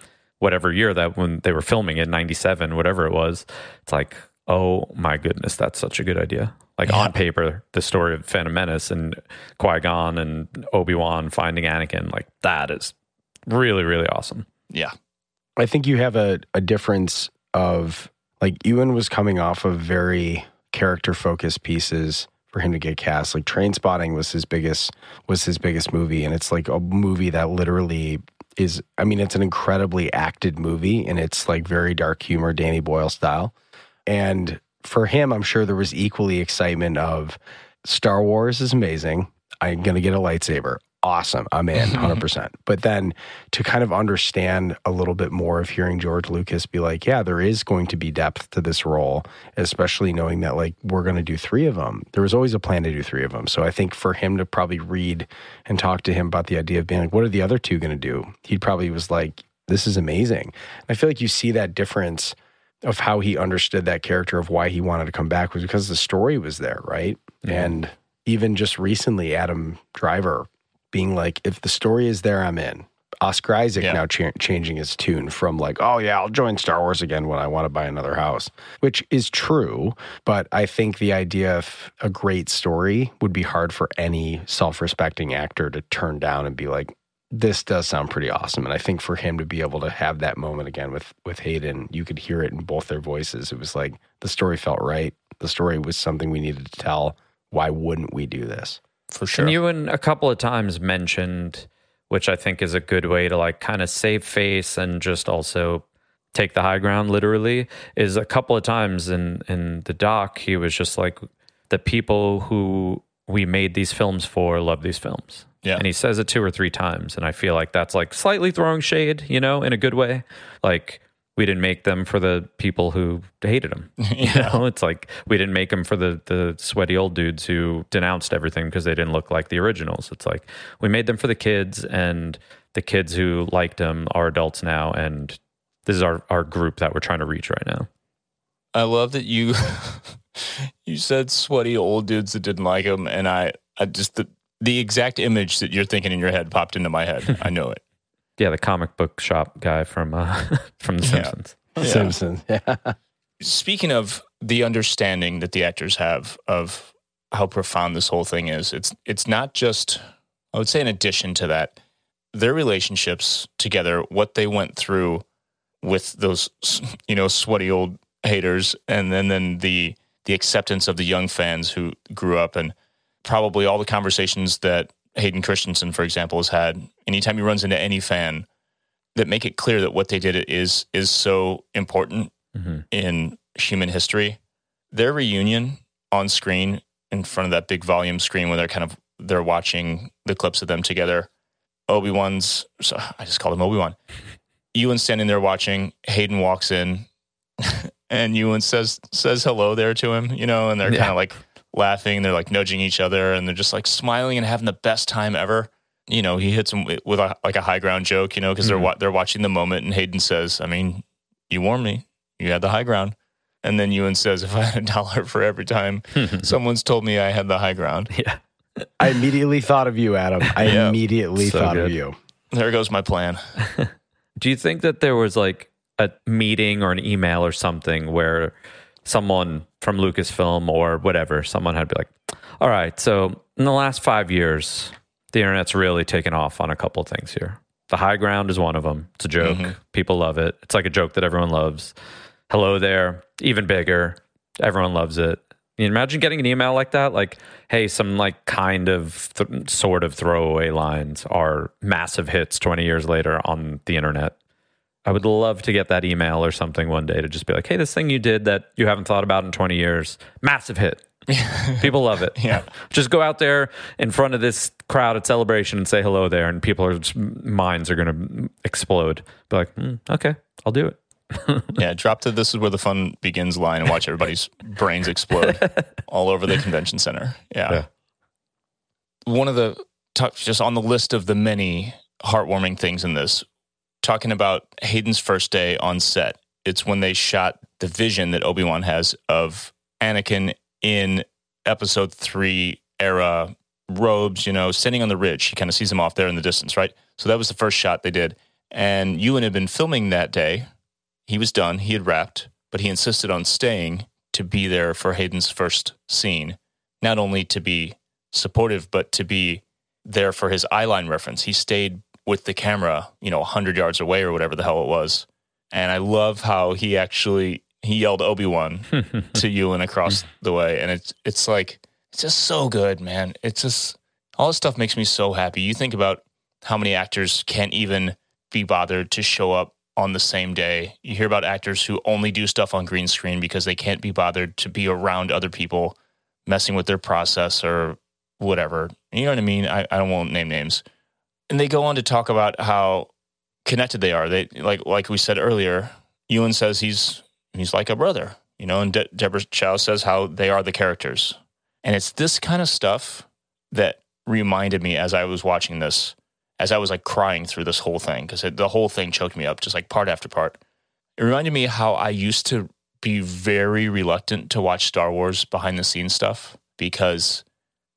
whatever year that when they were filming in 97 whatever it was it's like oh my goodness that's such a good idea like yeah. on paper the story of phantom menace and qui-gon and obi-wan finding anakin like that is really really awesome yeah i think you have a, a difference of like ewan was coming off of very character focused pieces for him to get cast like Trainspotting was his biggest was his biggest movie and it's like a movie that literally is I mean it's an incredibly acted movie and it's like very dark humor Danny Boyle style. And for him I'm sure there was equally excitement of Star Wars is amazing. I'm going to get a lightsaber awesome. I'm in mm-hmm. 100%. but then to kind of understand a little bit more of hearing George Lucas be like, yeah, there is going to be depth to this role, especially knowing that like we're going to do three of them. There was always a plan to do three of them. So I think for him to probably read and talk to him about the idea of being like, what are the other two going to do? He probably was like, this is amazing. And I feel like you see that difference of how he understood that character of why he wanted to come back was because the story was there, right? Yeah. And even just recently, Adam Driver being like, if the story is there, I'm in. Oscar Isaac yeah. now ch- changing his tune from like, oh yeah, I'll join Star Wars again when I want to buy another house, which is true. But I think the idea of a great story would be hard for any self-respecting actor to turn down and be like, this does sound pretty awesome. And I think for him to be able to have that moment again with with Hayden, you could hear it in both their voices. It was like the story felt right. The story was something we needed to tell. Why wouldn't we do this? for sure. And Ewan a couple of times mentioned, which I think is a good way to like kind of save face and just also take the high ground literally, is a couple of times in in the doc he was just like the people who we made these films for love these films. Yeah. And he says it two or three times. And I feel like that's like slightly throwing shade, you know, in a good way. Like we didn't make them for the people who hated them. You know, it's like we didn't make them for the the sweaty old dudes who denounced everything because they didn't look like the originals. It's like we made them for the kids, and the kids who liked them are adults now, and this is our our group that we're trying to reach right now. I love that you you said sweaty old dudes that didn't like them, and I I just the the exact image that you're thinking in your head popped into my head. I know it. Yeah, the comic book shop guy from uh, from The Simpsons. Yeah. Simpsons. Yeah. Speaking of the understanding that the actors have of how profound this whole thing is, it's it's not just I would say in addition to that, their relationships together, what they went through with those you know sweaty old haters, and then then the the acceptance of the young fans who grew up and probably all the conversations that Hayden Christensen, for example, has had anytime he runs into any fan that make it clear that what they did is is so important mm-hmm. in human history. Their reunion on screen in front of that big volume screen when they're kind of they're watching the clips of them together. Obi Wan's, so I just called him Obi Wan. Ewan standing there watching. Hayden walks in, and Ewan says says hello there to him, you know, and they're Yeah. kind of like laughing. They're like nudging each other, and they're just like smiling and having the best time ever. You know, he hits him with a, like a high ground joke, you know, because they're mm-hmm. wa- they're watching the moment, and Hayden says, "I mean, you warned me. You had the high ground." And then Ewan says, "If I had a dollar for every time someone's told me I had the high ground, Yeah. I immediately thought of you, Adam. I Yeah. immediately So thought good. of you. there goes my plan." Do you think that there was like a meeting or an email or something where someone from Lucasfilm or whatever, someone had to be like, all right, so in the last five years, the internet's really taken off on a couple things here. The high ground is one of them. It's a joke. Mm-hmm. People love it. It's like a joke that everyone loves. Hello there, even bigger. Everyone loves it. You imagine getting an email like that, like, hey, some like kind of th- sort of throwaway lines are massive hits 20 years later on the internet. I would love to get that email or something one day to just be like, hey, this thing you did that you haven't thought about in 20 years, massive hit. people love it. Yeah. Just go out there in front of this crowd at celebration and say hello there, and people are minds are going to explode. Be like, "Hmm, okay, I'll do it. Yeah, drop the "This is where the fun begins" line and watch everybody's brains explode all over the convention center. Yeah. Yeah. One of the just on the list of the many heartwarming things in this, talking about Hayden's first day on set. It's when they shot the vision that Obi Wan has of Anakin in Episode Three era robes. You know, standing on the ridge. He kind of sees him off there in the distance, right? So that was the first shot they did. And Ewan had been filming that day he was done. He had wrapped, but he insisted on staying to be there for Hayden's first scene, not only to be supportive, but to be there for his eyeline reference. He stayed with the camera, you know, 100 yards away or whatever the hell it was. And I love how he actually he yelled Obi-Wan to Ewan across the way and it's it's like it's just so good, man. It's just all this stuff makes me so happy. You think about how many actors can't even be bothered to show up on the same day. You hear about actors who only do stuff on green screen because they can't be bothered to be around other people messing with their process or whatever. You know what I mean? I, I won't name names. And they go on to talk about how connected they are. They like like we said earlier, Ewan says he's he's like a brother, you know, and De- Deborah Chow says how they are the characters. And it's this kind of stuff that reminded me as I was watching this, as I was like crying through this whole thing, because the whole thing choked me up, just like part after part. It reminded me how I used to be very reluctant to watch Star Wars behind the scenes stuff because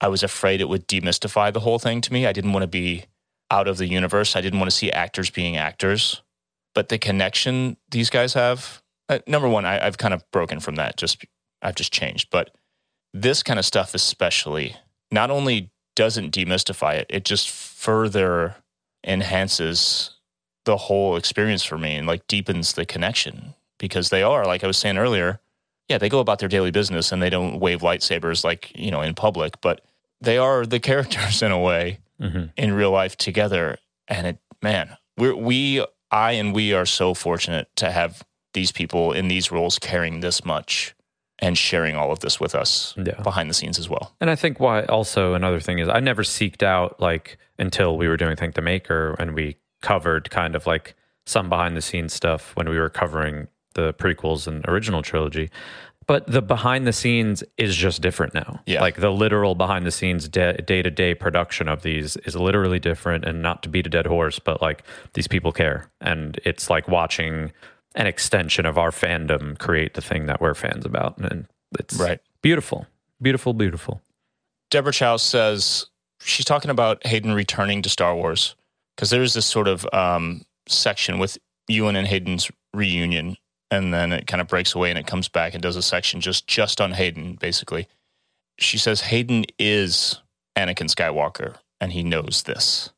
I was afraid it would demystify the whole thing to me. I didn't want to be out of the universe. I didn't want to see actors being actors. But the connection these guys have, uh, number one, I, I've kind of broken from that. Just I've just changed. But this kind of stuff, especially, not only doesn't demystify it, it just further enhances the whole experience for me and like deepens the connection because they are, like I was saying earlier, yeah, they go about their daily business and they don't wave lightsabers like, you know, in public, but they are the characters in a way Mhm. in real life together. And it, man, we're, we, I and we are so fortunate to have these people in these roles caring this much and sharing all of this with us Yeah. behind the scenes as well. And I think why also another thing is I never seeked out like until we were doing Thank the Maker and we covered kind of like some behind the scenes stuff when we were covering the prequels and original trilogy. But the behind the scenes is just different now. Yeah. Like the literal behind the scenes day to day production of these is literally different. And not to beat a dead horse, but like these people care. And it's like watching an extension of our fandom create the thing that we're fans about. And it's Right. beautiful, beautiful, beautiful. Deborah Chow says she's talking about Hayden returning to Star Wars because there's this sort of um, section with Ewan and Hayden's reunion, and then it kind of breaks away and it comes back and does a section just just on Hayden. Basically, she says Hayden is Anakin Skywalker, and he knows this.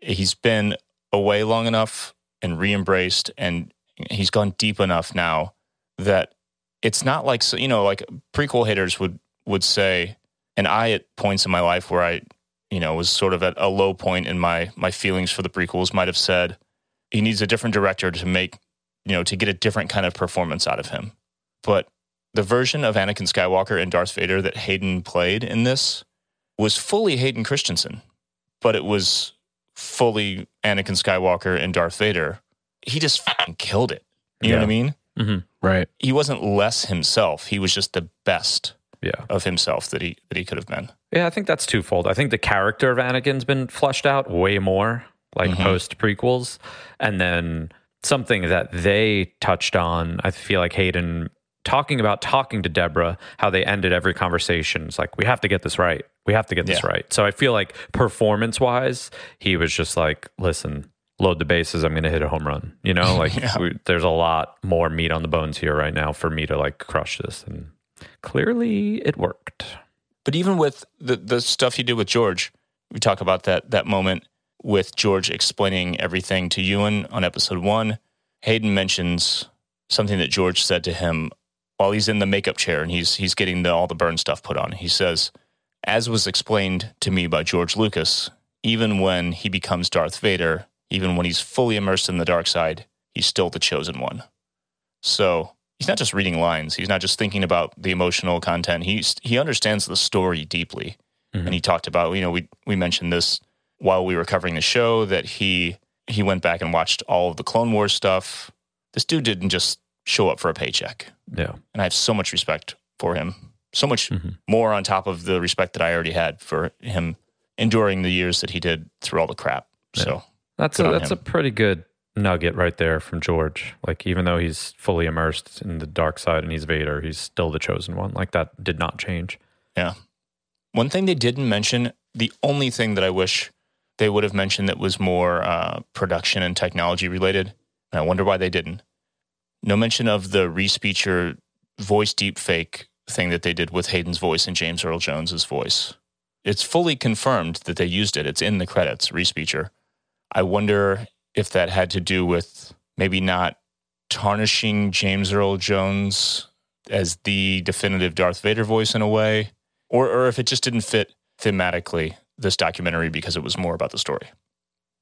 He's been away long enough and re-embraced, and he's gone deep enough now that it's not like you know, like prequel haters would would say and I at points in my life where I, you know, was sort of at a low point in my my feelings for the prequels might have said he needs a different director to make, you know, to get a different kind of performance out of him. But the version of Anakin Skywalker and Darth Vader that Hayden played in this was fully Hayden Christensen, but it was fully Anakin Skywalker and Darth Vader. he just killed it. You yeah. know what I mean? Mm-hmm. Right. He wasn't less himself. He was just the best yeah. of himself that he that he could have been. Yeah, I think that's twofold. I think the character of Anakin's been fleshed out way more, like mm-hmm. post prequels, and then something that they touched on. I feel like Hayden talking about talking to Deborah, how they ended every conversation. It's like we have to get this right. We have to get this yeah. right. So I feel like performance wise, he was just like, listen, load the bases. I'm going to hit a home run. You know, like yeah. we, there's a lot more meat on the bones here right now for me to like crush this, and clearly it worked. But even with the the stuff he did with George, we talk about that that moment with George explaining everything to Ewan on episode one. Hayden mentions something that George said to him while he's in the makeup chair and he's he's getting the, all the burn stuff put on. He says, "As was explained to me by George Lucas, even when he becomes Darth Vader, even when he's fully immersed in the dark side, he's still the chosen one." So he's not just reading lines. He's not just thinking about the emotional content. He's he understands the story deeply. Mm-hmm. And he talked about, you know, we we mentioned this while we were covering the show that he he went back and watched all of the Clone Wars stuff. This dude didn't just show up for a paycheck. Yeah. And I have so much respect for him. So much mm-hmm. more on top of the respect that I already had for him enduring the years that he did through all the crap. Yeah. So that's a, that's him. a pretty good nugget right there from George. Like even though he's fully immersed in the dark side and he's Vader, he's still the chosen one. Like that did not change. Yeah. One thing they didn't mention, the only thing that I wish they would have mentioned that was more uh, production and technology related, and I wonder why they didn't. No mention of the respeecher voice deepfake thing that they did with Hayden's voice and James Earl Jones's voice. It's fully confirmed that they used it. It's in the credits, respeecher. I wonder if that had to do with maybe not tarnishing James Earl Jones as the definitive Darth Vader voice in a way, or, or if it just didn't fit thematically this documentary because it was more about the story.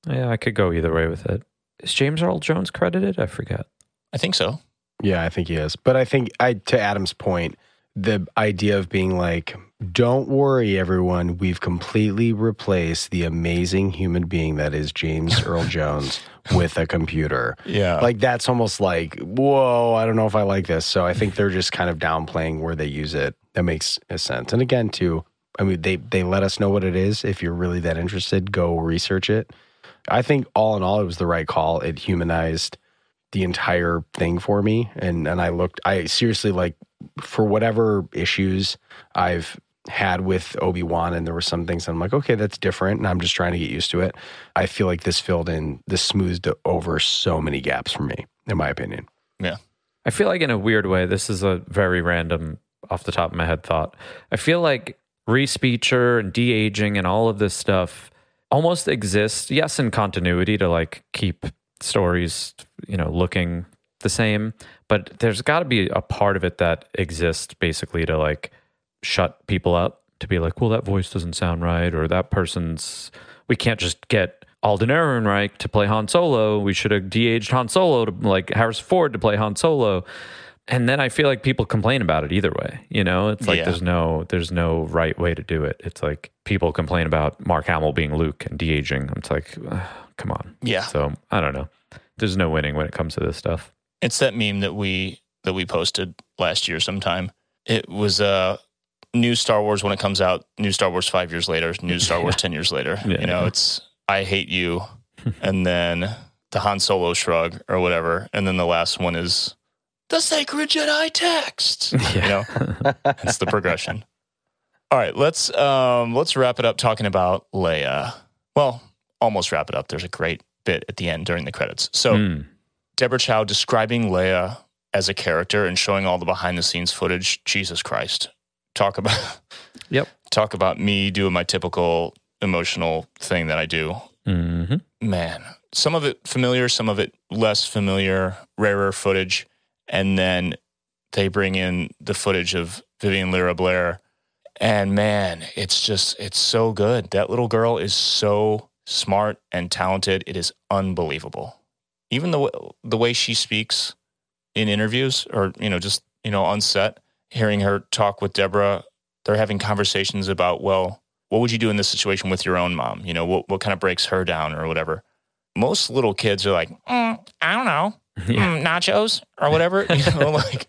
Yeah, I could go either way with it. Is James Earl Jones credited? I forget. I think so. Yeah, I think he is. But I think I to Adam's point, the idea of being like, don't worry, everyone, we've completely replaced the amazing human being that is James Earl Jones with a computer. Yeah. Like that's almost like, whoa, I don't know if I like this. So I think they're just kind of downplaying where they use it. That makes a sense. And again, too, I mean, they they let us know what it is. If you're really that interested, go research it. I think all in all, it was the right call. It humanized the entire thing for me and and I looked I seriously like for whatever issues I've had with Obi-Wan and there were some things I'm like okay that's different and I'm just trying to get used to it. I feel like this filled in this smoothed over so many gaps for me in my opinion. Yeah. I feel like in a weird way this is a very random off the top of my head thought. I feel like respeecher and de-aging and all of this stuff almost exists yes in continuity to like keep stories, you know, looking the same, but there's got to be a part of it that exists basically to like shut people up to be like, well, that voice doesn't sound right, or that person's. We can't just get Alden Ehrenreich to play Han Solo. We should have de-aged Han Solo to like Harrison Ford to play Han Solo. And then I feel like people complain about it either way. You know, it's like yeah. there's no there's no right way to do it. It's like people complain about Mark Hamill being Luke and de-aging. It's like come on. Yeah. So I don't know. There's no winning when it comes to this stuff. It's that meme that we that we posted last year sometime. It was uh new Star Wars when it comes out, new Star Wars five years later, new Star Wars ten years later. Yeah. You know, it's I hate you and then the Han Solo shrug or whatever. And then the last one is the sacred Jedi text. Yeah. You know? it's the progression. All right, let's um let's wrap it up talking about Leia. Well, almost wrap it up. There's a great bit at the end during the credits. So mm. Deborah Chow describing Leia as a character and showing all the behind the scenes footage. Jesus Christ. Talk about Yep. Talk about me doing my typical emotional thing that I do. Mm-hmm. Man, some of it familiar, some of it less familiar, rarer footage. And then they bring in the footage of Vivian Lyra Blair. And man, it's just, it's so good. That little girl is so smart and talented. It is unbelievable. Even the the way she speaks in interviews, or you know, just you know, on set, hearing her talk with Deborah, they're having conversations about, well, what would you do in this situation with your own mom? You know, what what kind of breaks her down or whatever. most little kids are like, mm, I don't know, mm, nachos or whatever. You know, like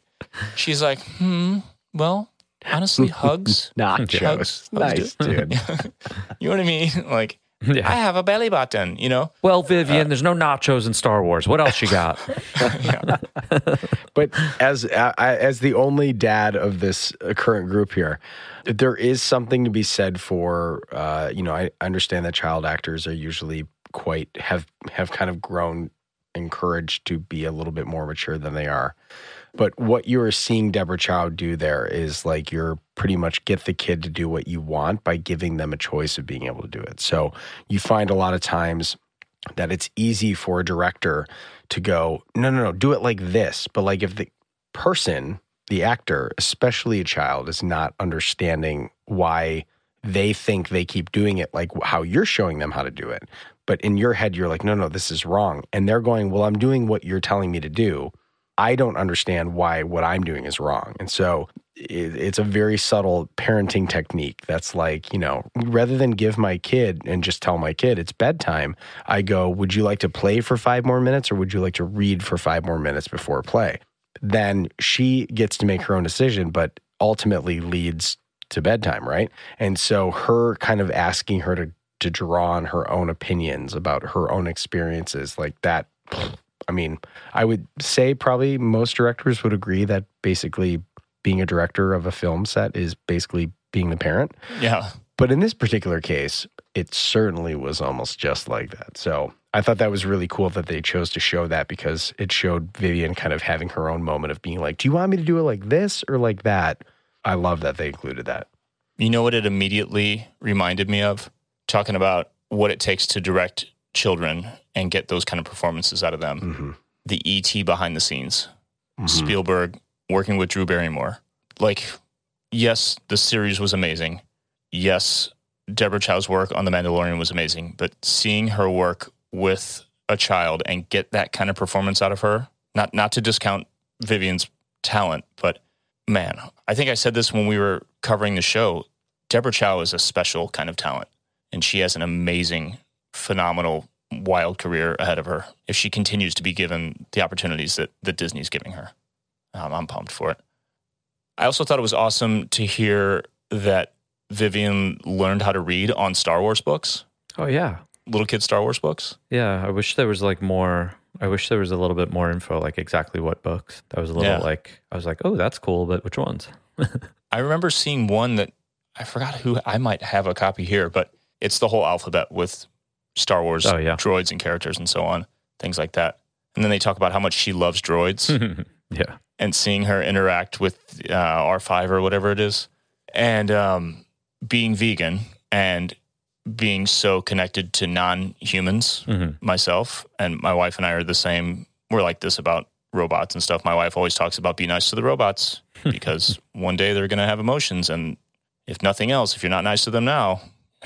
she's like, hmm, well, honestly, hugs. Nachos. Hugs. Nice, dude. you know what I mean? Like, Yeah. I have a belly button, you know? Well, Vivian, there's no nachos in Star Wars. What else you got? But as I, as the only dad of this uh, current group here, there is something to be said for uh, you know I understand that child actors are usually quite have have kind of grown encouraged to be a little bit more mature than they are. But what you are seeing Deborah Chow do there is like you're pretty much get the kid to do what you want by giving them a choice of being able to do it. So you find a lot of times that it's easy for a director to go, no, no, no, do it like this. But like if the person, the actor, especially a child, is not understanding why they think they keep doing it like how you're showing them how to do it. But in your head, you're like, no, no, this is wrong. And they're going, well, I'm doing what you're telling me to do. I don't understand why what I'm doing is wrong. And so it's a very subtle parenting technique that's like, you know, rather than give my kid and just tell my kid it's bedtime, I go, would you like to play for five more minutes or would you like to read for five more minutes before play? Then she gets to make her own decision, but ultimately leads to bedtime, right? And so her kind of asking her to to draw on her own opinions about her own experiences like that I mean, I would say probably most directors would agree that basically being a director of a film set is basically being the parent. Yeah. But in this particular case, it certainly was almost just like that. So I thought that was really cool that they chose to show that because it showed Vivian kind of having her own moment of being like, Do you want me to do it like this or like that? I love that they included that. You know what it immediately reminded me of? Talking about what it takes to direct children and get those kind of performances out of them. Mm-hmm. The ET behind the scenes, Spielberg working with Drew Barrymore. Like, yes, the series was amazing. Yes, Deborah Chow's work on The Mandalorian was amazing, but seeing her work with a child and get that kind of performance out of her, not not to discount Vivian's talent, but man, I think I said this when we were covering the show. Deborah Chow is a special kind of talent, and she has an amazing, phenomenal, wild career ahead of her if she continues to be given the opportunities that, that Disney's giving her. Um, I'm pumped for it. I also thought it was awesome to hear that Vivian learned how to read on Star Wars books, Oh yeah, little kid Star Wars books. yeah. I wish there was like more. I wish there was a little bit more info, like exactly what books. That was a little Yeah. like I was like, oh, that's cool, but which ones? I remember seeing one that I forgot who I might have a copy here, but it's the whole alphabet with Star Wars Oh, yeah. droids and characters and so on, things like that. And then they talk about how much she loves droids yeah, and seeing her interact with uh, R5 or whatever it is, and um, being vegan and being so connected to non humans Mhm. myself. And my wife and I are the same. We're like this about robots and stuff. My wife always talks about be nice to the robots because one day they're going to have emotions. And if nothing else, if you're not nice to them now,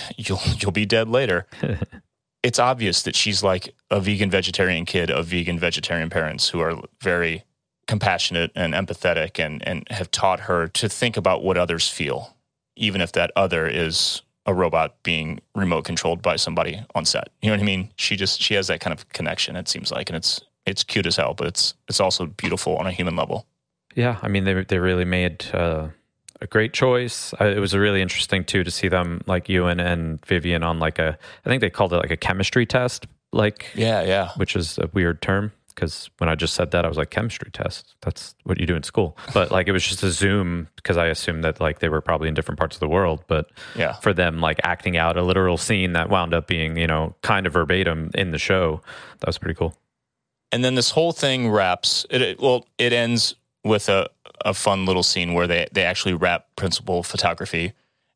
you'll, you'll be dead later. it's obvious that she's like a vegan vegetarian kid of vegan vegetarian parents who are very compassionate and empathetic and, and have taught her to think about what others feel, even if that other is a robot being remote controlled by somebody on set. You know what I mean? She just she has that kind of connection, it seems like, and it's it's cute as hell, but it's it's also beautiful on a human level. yeah. I mean, they they really made uh, a great choice. I, it was really interesting too to see them like Ewan and Vivian on like a. I think they called it like a chemistry test, like Yeah, yeah. which is a weird term because when I just said that, I was like, chemistry test. That's what you do in school. But like, it was just a Zoom because I assumed that like they were probably in different parts of the world. But Yeah. for them, like acting out a literal scene that wound up being, you know, kind of verbatim in the show, that was pretty cool. And then this whole thing wraps. It, it well, it ends with a, a fun little scene where they they actually wrap principal photography,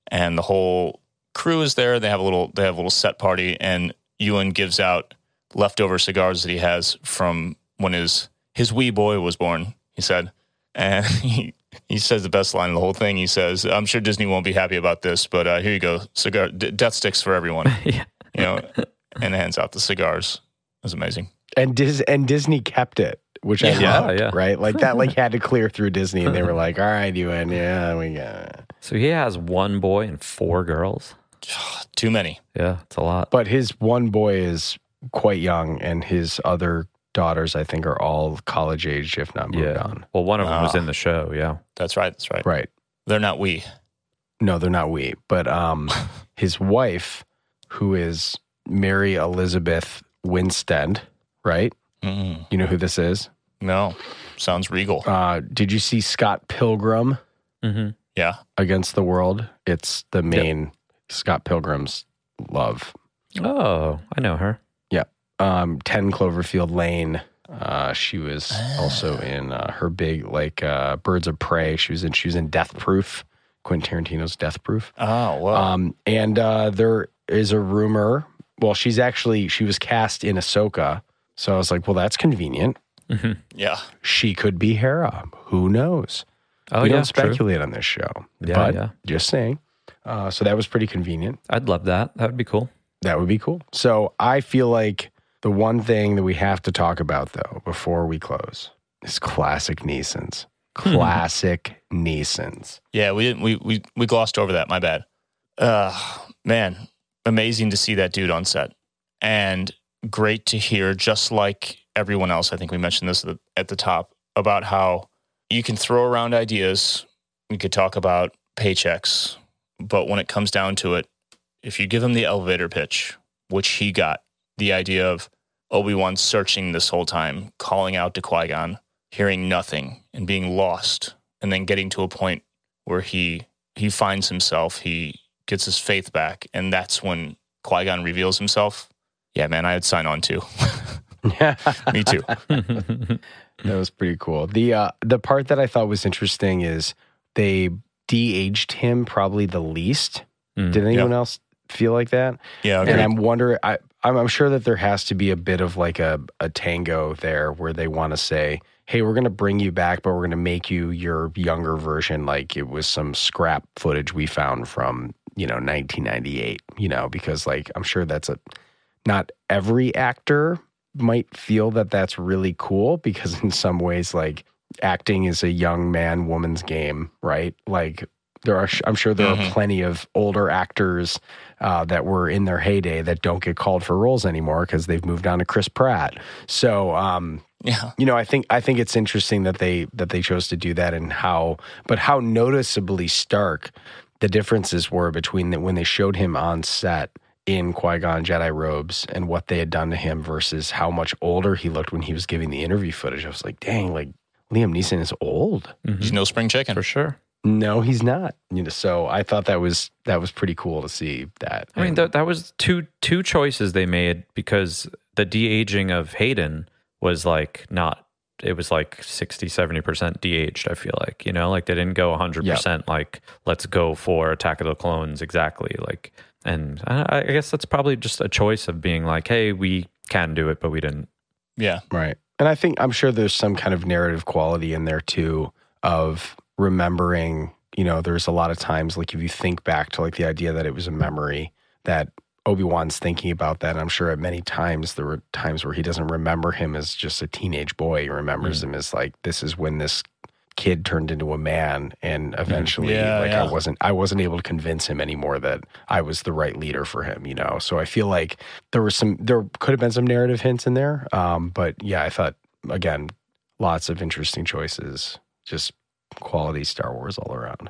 and the whole crew is there. They have a little they have a little set party, and Ewan gives out leftover cigars that he has from when his his wee boy was born. He said, and he. He says the best line of the whole thing. He says, "I'm sure Disney won't be happy about this, but uh, here you go, cigar, d- death sticks for everyone." yeah. You know, and hands out the cigars. It was amazing. And Dis- and Disney kept it, which I Yeah, loved, yeah. right? Like that like had to clear through Disney and they were like, "All right, Ewan. Yeah, we got it." So he has one boy and four girls. Too many. Yeah, it's a lot. But his one boy is quite young, and his other daughters, I think, are all college age, if not moved Yeah. on. Well, one of them was Ah. in the show. Yeah. That's right. That's right. Right. They're not wee. No, they're not wee. But um, his wife, who is Mary Elizabeth Winstead, right? Mm, You know who this is? No, sounds regal. Uh, did you see Scott Pilgrim hmm Yeah. Against the World? It's the main Scott Pilgrim's love. Oh, I know her. Yeah. Um, 10 Cloverfield Lane. Uh, she was also in uh, her big, like, uh, Birds of Prey. She was in, she was in Death Proof, Quentin Tarantino's Death Proof. Oh, well. Um, and uh, there is a rumor. Well, she's actually she was cast in Ahsoka, so I was like, well, that's convenient. Hmm yeah. She could be Hera. Who knows? Oh, we yeah. don't true. speculate on this show, Yeah, but yeah. just saying. Uh, so that was pretty convenient. I'd love that. That would be cool. That would be cool. So I feel like the one thing that we have to talk about though before we close is classic Neesons. Classic Neesons. Yeah, we didn't. We we we glossed over that. My bad. Uh, man, amazing to see that dude on set, and great to hear. Just like everyone else, I think we mentioned this at the, top about how you can throw around ideas. We could talk about paychecks, but when it comes down to it, if you give him the elevator pitch, which he got, the idea of Obi Wan searching this whole time, calling out to Qui Gon, hearing nothing, and being lost, and then getting to a point where he he finds himself, he gets his faith back, and that's when Qui Gon reveals himself. Yeah, man, I'd sign on too. Yeah, me too. That was pretty cool. The uh, the part that I thought was interesting is they de-aged him probably the least. Mm, Did anyone else feel like that? Yeah, And. I'm wondering, I, I'm, I'm sure that there has to be a bit of like a, a tango there where they want to say, hey, we're going to bring you back, but we're going to make you your younger version. Like it was some scrap footage we found from, you know, 1998, you know, because like I'm sure that's a, not every actor might feel that that's really cool because in some ways, like acting is a young man woman's game, right? Like there are, I'm sure there Mhm. are plenty of older actors uh, that were in their heyday that don't get called for roles anymore because they've moved on to Chris Pratt. So, um, yeah, you know, I think I think it's interesting that they that they chose to do that and how, but how noticeably stark the differences were between the, when they showed him on set in Qui Gon Jedi robes and what they had done to him versus how much older he looked when he was giving the interview footage. I was like, dang, like Liam Neeson is old. Mhm. he's no spring chicken. For sure. No, he's not. You know, so I thought that was that was pretty cool to see that. I mean, And- that, that was two two choices they made because the de aging of Hayden was like not, it was like 60, 70% de aged, I feel like, you know, like they didn't go 100% like, let's go for Attack of the Clones exactly. Like, and I, I guess that's probably just a choice of being like, hey, we can do it, but we didn't. Yeah, Right. And I think I'm sure there's some kind of narrative quality in there too of remembering, you know, there's a lot of times like if you think back to like the idea that it was a memory that Obi-Wan's thinking about that. I'm sure at many times there were times where he doesn't remember him as just a teenage boy. He remembers mm. him as like this is when this kid turned into a man and eventually Yeah, like yeah. I wasn't I wasn't able to convince him anymore that I was the right leader for him, you know. So I feel like there was some there could have been some narrative hints in there. Um, but yeah, I thought again, lots of interesting choices. Just quality Star Wars all around.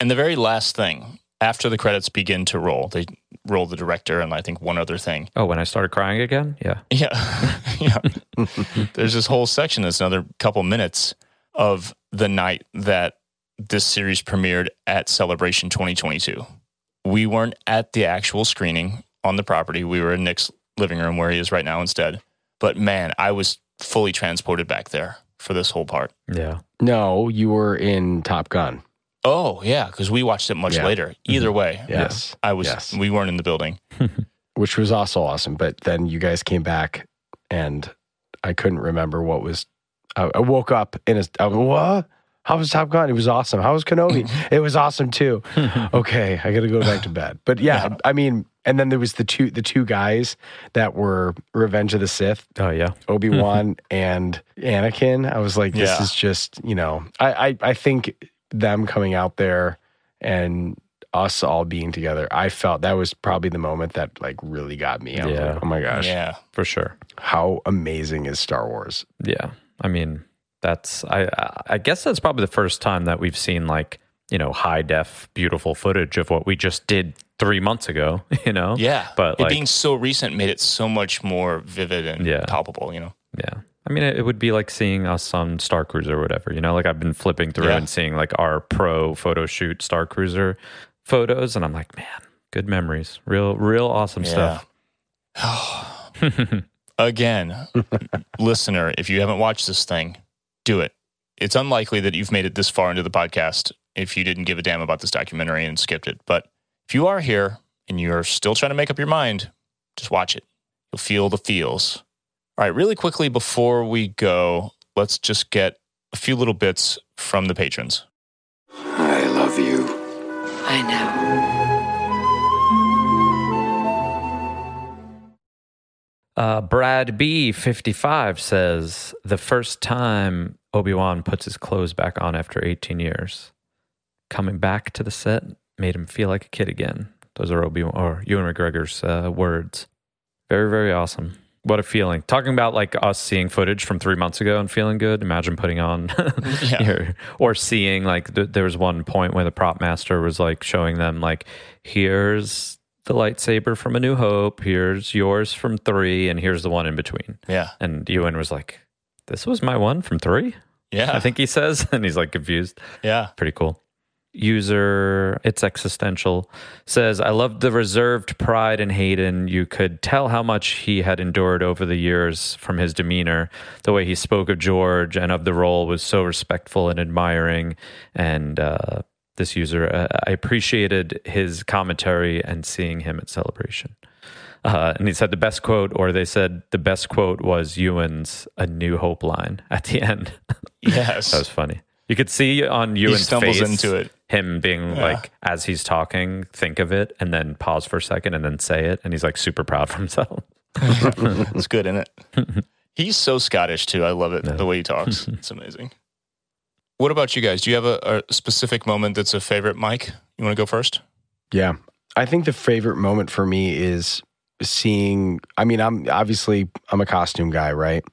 And the very last thing after the credits begin to roll, they roll the director and I think one other thing. Oh, when I started crying again? Yeah. Yeah. yeah. There's this whole section that's another couple minutes of the night that this series premiered at Celebration 2022. We weren't at the actual screening on the property. We were in Nick's living room where he is right now instead. But man, I was fully transported back there for this whole part. Yeah. No, you were in Top Gun. Oh, yeah, because we watched it much Yeah. later. Mm-hmm. Either way, Yes. I was Yes. we weren't in the building. which was also awesome. But then you guys came back, and I couldn't remember what was. I, I woke up in a. I, what? How was Top Gun? It was awesome. How was Kenobi? it was awesome too. okay, I got to go back to bed. But yeah, I mean, and then there was the two the two guys that were Revenge of the Sith. Oh yeah, Obi Wan and Anakin. I was like, this Yeah. is just you know, I, I I think them coming out there and us all being together. I felt that was probably the moment that like really got me. I was Yeah. like, oh my gosh, Yeah. for sure. how amazing is Star Wars? Yeah, I mean that's I I guess that's probably the first time that we've seen like you know high def beautiful footage of what we just did three months ago. You know, Yeah. but it like being so recent made it so much more vivid and Yeah. palpable, you know? Yeah. I mean, it, would be like seeing us on Star Cruiser or whatever. You know, like I've been flipping through Yeah. and seeing like our pro photo shoot Star Cruiser photos, and I'm like, man, good memories. Real, real awesome stuff. Again, listener, if you haven't watched this thing, do it. It's unlikely that you've made it this far into the podcast if you didn't give a damn about this documentary and skipped it. But if you are here and you're still trying to make up your mind, just watch it. You'll feel the feels. All right, really quickly before we go, let's just get a few little bits from the patrons. I love you. I know. Uh, Brad B fifty five says the first time Obi Wan puts his clothes back on after eighteen years, coming back to the set made him feel like a kid again. Those are Obi or Ewan McGregor's uh, words. Very very awesome. What a feeling! Talking about like us seeing footage from three months ago and feeling good. Imagine putting on, Yeah. your- or seeing like th- there was one point where the prop master was like showing them like, here's the lightsaber from A New Hope, here's yours from three, and here's the one in between. Yeah. And Ewan was like, "This was my one from three? Yeah. I think he says, and he's like confused. Yeah. Pretty cool. User, it's existential, says, I loved the reserved pride in Hayden. You could tell how much he had endured over the years from his demeanor. The way he spoke of George and of the role was so respectful and admiring. And uh, this user, uh, I appreciated his commentary and seeing him at celebration. Uh, and he said the best quote, or they said the best quote was Ewan's "A New Hope" line at the end. Yes. That was funny. You could see on Ewan's stumbles face into it. Him being Yeah. like, as he's talking, think of it, and then pause for a second, and then say it, and he's like super proud of himself. it's good, isn't it? He's so Scottish too. I love it the way he talks. It's amazing. What about you guys? Do you have a, a specific moment that's a favorite, Mike? You want to go first? Yeah. I think the favorite moment for me is seeing I mean, I'm obviously I'm a costume guy, right?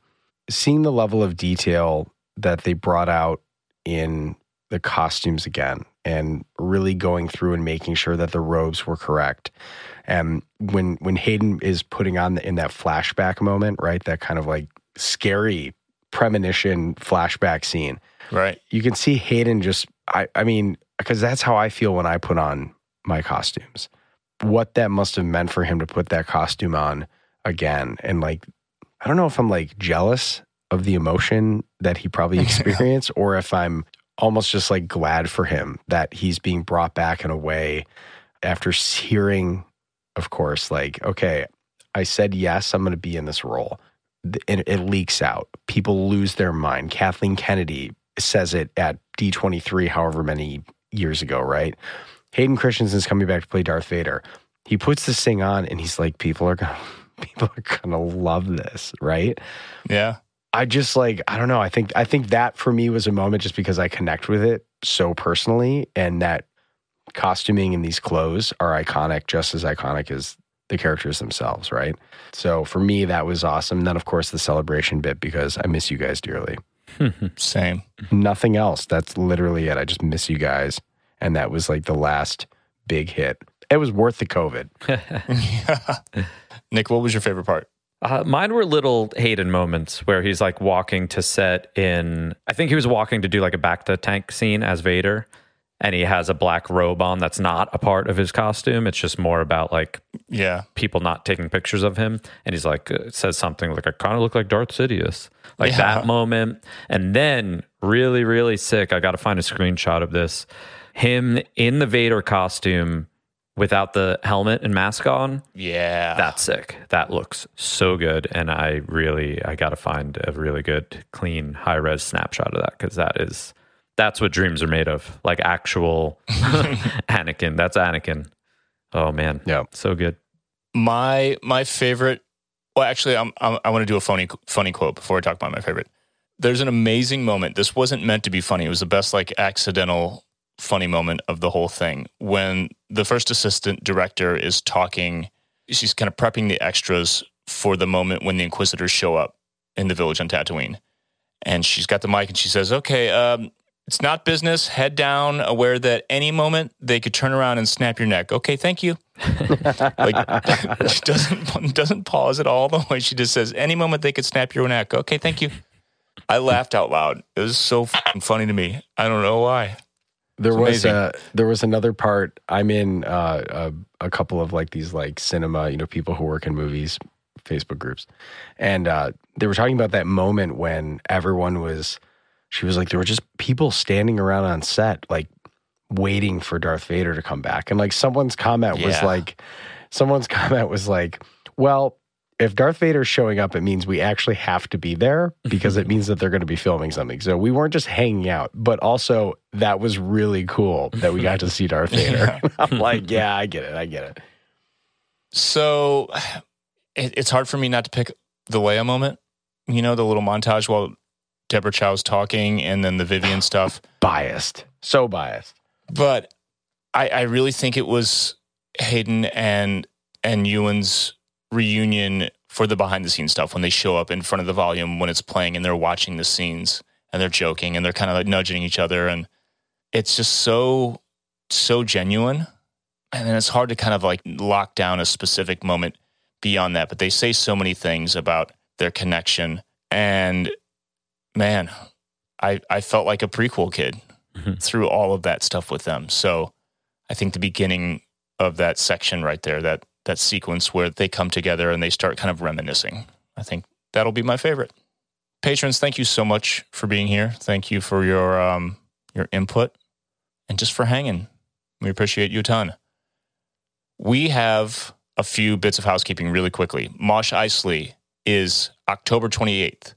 Seeing the level of detail that they brought out in the costumes again and really going through and making sure that the robes were correct. And when when Hayden is putting on the, in that flashback moment, right? That kind of like scary premonition flashback scene Right. you can see Hayden just I I mean because that's how I feel when I put on my costumes. What that must have meant for him to put that costume on again and like I don't know if I'm like jealous of the emotion that he probably experienced or if I'm almost just like glad for him that he's being brought back in a way after hearing of course like okay I said yes I'm going to be in this role th- it, leaks out. People lose their mind. Kathleen Kennedy says it at D23, however many years ago, right? Hayden Christensen's coming back to play Darth Vader. He puts this thing on and he's like, people are gonna people are gonna love this, right? Yeah. I just like, I don't know. I think I think that for me was a moment just because I connect with it so personally and that costuming and these clothes are iconic, just as iconic as the characters themselves, right? So for me, that was awesome. And then, of course, the celebration bit because I miss you guys dearly. Same. Nothing else. That's literally it. I just miss you guys. And that was like the last big hit. It was worth the COVID. Nick, what was your favorite part? Uh, mine were little Hayden moments where he's like walking to set in. I think he was walking to do like a bacta tank scene as Vader, and he has a black robe on that's not a part of his costume. It's just more about like Yeah. people not taking pictures of him, and he's like uh, says something like, "I kind of look like Darth Sidious," like Yeah. that moment. And then really, really sick. I got to find a screenshot of this. Him in the Vader costume without the helmet and mask on. Yeah. That's sick. That looks so good. And I really, I got to find a really good, clean, high res snapshot of that because that is, that's what dreams are made of. Like actual Anakin. That's Anakin. Oh man. Yeah. So good. My my favorite. Well, actually, I'm, I'm I want to do a funny funny quote before I talk about my favorite. There's an amazing moment. This wasn't meant to be funny. It was the best like accidental funny moment of the whole thing when the first assistant director is talking. She's kind of prepping the extras for the moment when the Inquisitors show up in the village on Tatooine, and she's got the mic and she says, "Okay, um, it's not business. Head down, aware that any moment they could turn around and snap your neck. Okay, thank you." like she doesn't doesn't pause at all the way she just says any moment they could snap your neck okay thank you i laughed out loud it was so funny to me i don't know why there it's was a, there was another part. I'm in uh, a, a, couple of like these like cinema you know people who work in movies facebook groups. And uh, they were talking about that moment when everyone was she was like there were just people standing around on set like waiting for Darth Vader to come back. And like someone's comment was like, someone's comment was like, well, if Darth Vader's showing up, it means we actually have to be there mm-hmm. because it means that they're going to be filming something. So we weren't just hanging out, but also that was really cool that we got to see Darth Vader. Yeah. I'm like, yeah, I get it. I get it. So it, it's hard for me not to pick the Leia moment, you know, the little montage while Deborah Chow's talking and then the Vivien stuff. biased. So biased. But I, I really think it was Hayden and and Ewan's reunion for the behind the scenes stuff when they show up in front of the volume when it's playing and they're watching the scenes and they're joking and they're kind of like nudging each other and it's just so so genuine and then it's hard to kind of like lock down a specific moment beyond that but they say so many things about their connection and man i i felt like a prequel kid mm-hmm. through all of that stuff with them. So I think the beginning of that section right there, that that sequence where they come together and they start kind of reminiscing, I think that'll be my favorite. Patrons, thank you so much for being here. Thank you for your um, your input and just for hanging. We appreciate you a ton. We have a few bits of housekeeping really quickly. Mosh Eisley is October 28th.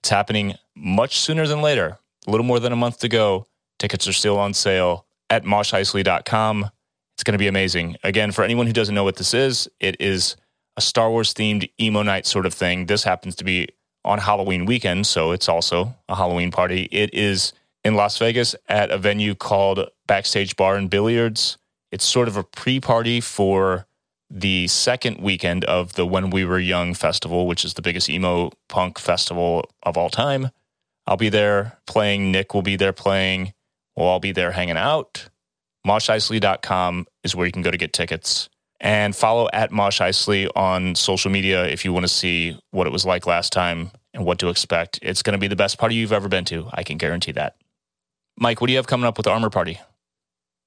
It's happening much sooner than later, a little more than a month to go. Tickets are still on sale at mosheisley.com. It's going to be amazing. Again, for anyone who doesn't know what this is, it is a Star Wars themed emo night sort of thing. This happens to be on Halloween weekend, so it's also a Halloween party. It is in Las Vegas at a venue called Backstage Bar and Billiards. It's sort of a pre party for the second weekend of the When We Were Young festival, which is the biggest emo punk festival of all time. I'll be there playing. Nick will be there playing. We'll all be there hanging out. MoshEisley.com is where you can go to get tickets. And follow at Mosh Eisley on social media if you want to see what it was like last time and what to expect. It's going to be the best party you've ever been to. I can guarantee that. Mike, what do you have coming up with the Armor Party?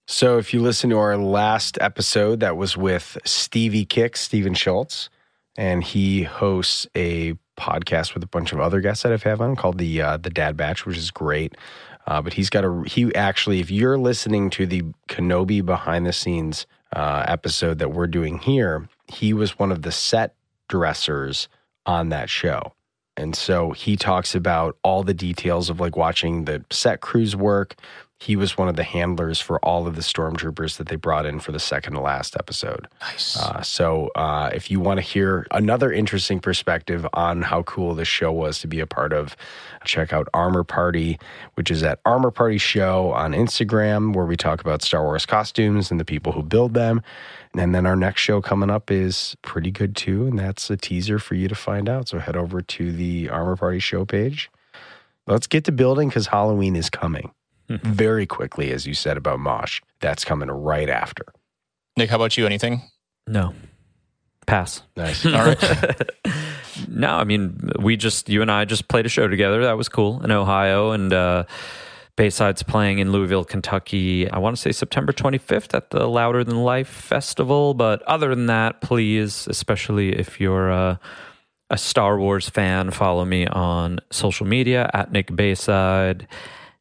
So, if you listen to our last episode, that was with Stevie Kicks, Steven Schultz, and he hosts a podcast with a bunch of other guests that I've had on called the uh, the Dad Batch, which is great. Uh, but he's got a he actually, if you're listening to the Kenobi behind the scenes uh, episode that we're doing here, he was one of the set dressers on that show. And so he talks about all the details of like watching the set crews work, he was one of the handlers for all of the stormtroopers that they brought in for the second to last episode. Nice. Uh, so, uh, if you want to hear another interesting perspective on how cool this show was to be a part of, check out Armor Party, which is at Armor Party Show on Instagram, where we talk about Star Wars costumes and the people who build them. And then our next show coming up is pretty good too, and that's a teaser for you to find out. So head over to the Armor Party show page. Let's get to building because Halloween is coming. very quickly, as you said about Mosh. That's coming right after. Nick, how about you? Anything? No. Pass. Nice. All right. no, I mean, we just, you and I just played a show together. That was cool in Ohio. And, uh, Bayside's playing in Louisville, Kentucky. I want to say September 25th at the Louder Than Life Festival. But other than that, please, especially if you're a, a Star Wars fan, follow me on social media at Nick Bayside.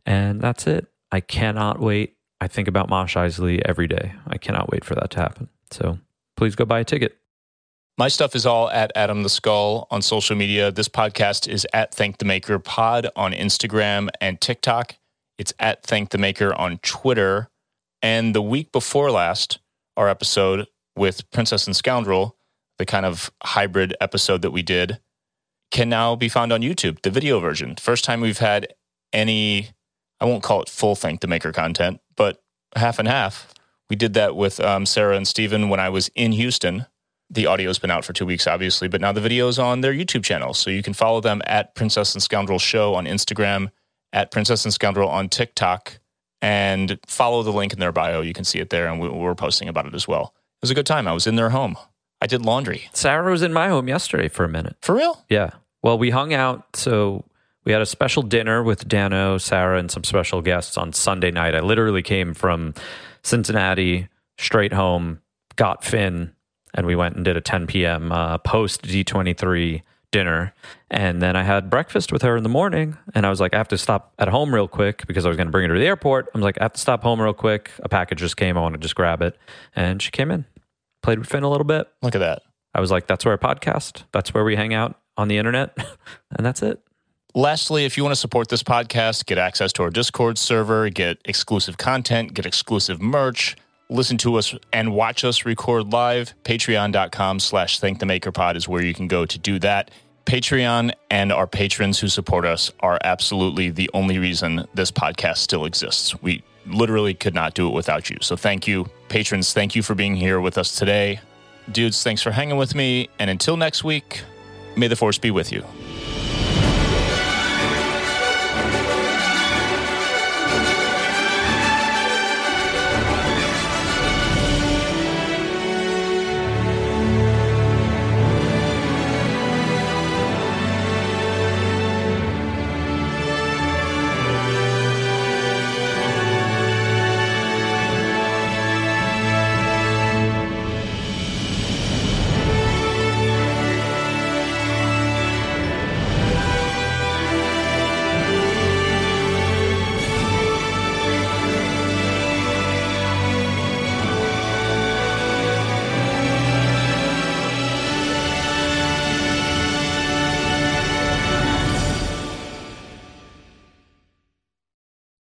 And that's it. I cannot wait. I think about Mosh Eisley every day. I cannot wait for that to happen. So please go buy a ticket. My stuff is all at Adam the Skull on social media. This podcast is at Thank the Maker Pod on Instagram and TikTok. It's at Thank the Maker on Twitter. And the week before last, our episode with Princess and Scoundrel, the kind of hybrid episode that we did, can now be found on YouTube, the video version. First time we've had any, I won't call it full Thank the Maker content, but half and half. We did that with um, Sarah and Steven when I was in Houston the audio's been out for two weeks, obviously, but now the video's on their YouTube channel. So you can follow them at Princess and Scoundrel Show on Instagram, at Princess and Scoundrel on TikTok, and follow the link in their bio. You can see it there, and we're posting about it as well. It was a good time. I was in their home. I did laundry. Sarah was in my home yesterday for a minute. For real? Yeah. Well, we hung out. So we had a special dinner with Dano, Sarah, and some special guests on Sunday night. I literally came from Cincinnati straight home, got Finn, and we went and did a 10 p.m. Uh, post D23 dinner. And then I had breakfast with her in the morning. And I was like, I have to stop at home real quick because I was going to bring her to the airport. I was like, I have to stop home real quick. A package just came. I want to just grab it. And she came in, played with Finn a little bit. Look at that. I was like, that's where I podcast. That's where we hang out on the internet. and that's it. Lastly, if you want to support this podcast, get access to our Discord server, get exclusive content, get exclusive merch, listen to us and watch us record live, patreon.com slash thank the maker pod is where you can go to do that. Patreon and our patrons who support us are absolutely the only reason this podcast still exists. We literally could not do it without you. So thank you. Patrons, thank you for being here with us today. Dudes, thanks for hanging with me. And until next week, may the force be with you.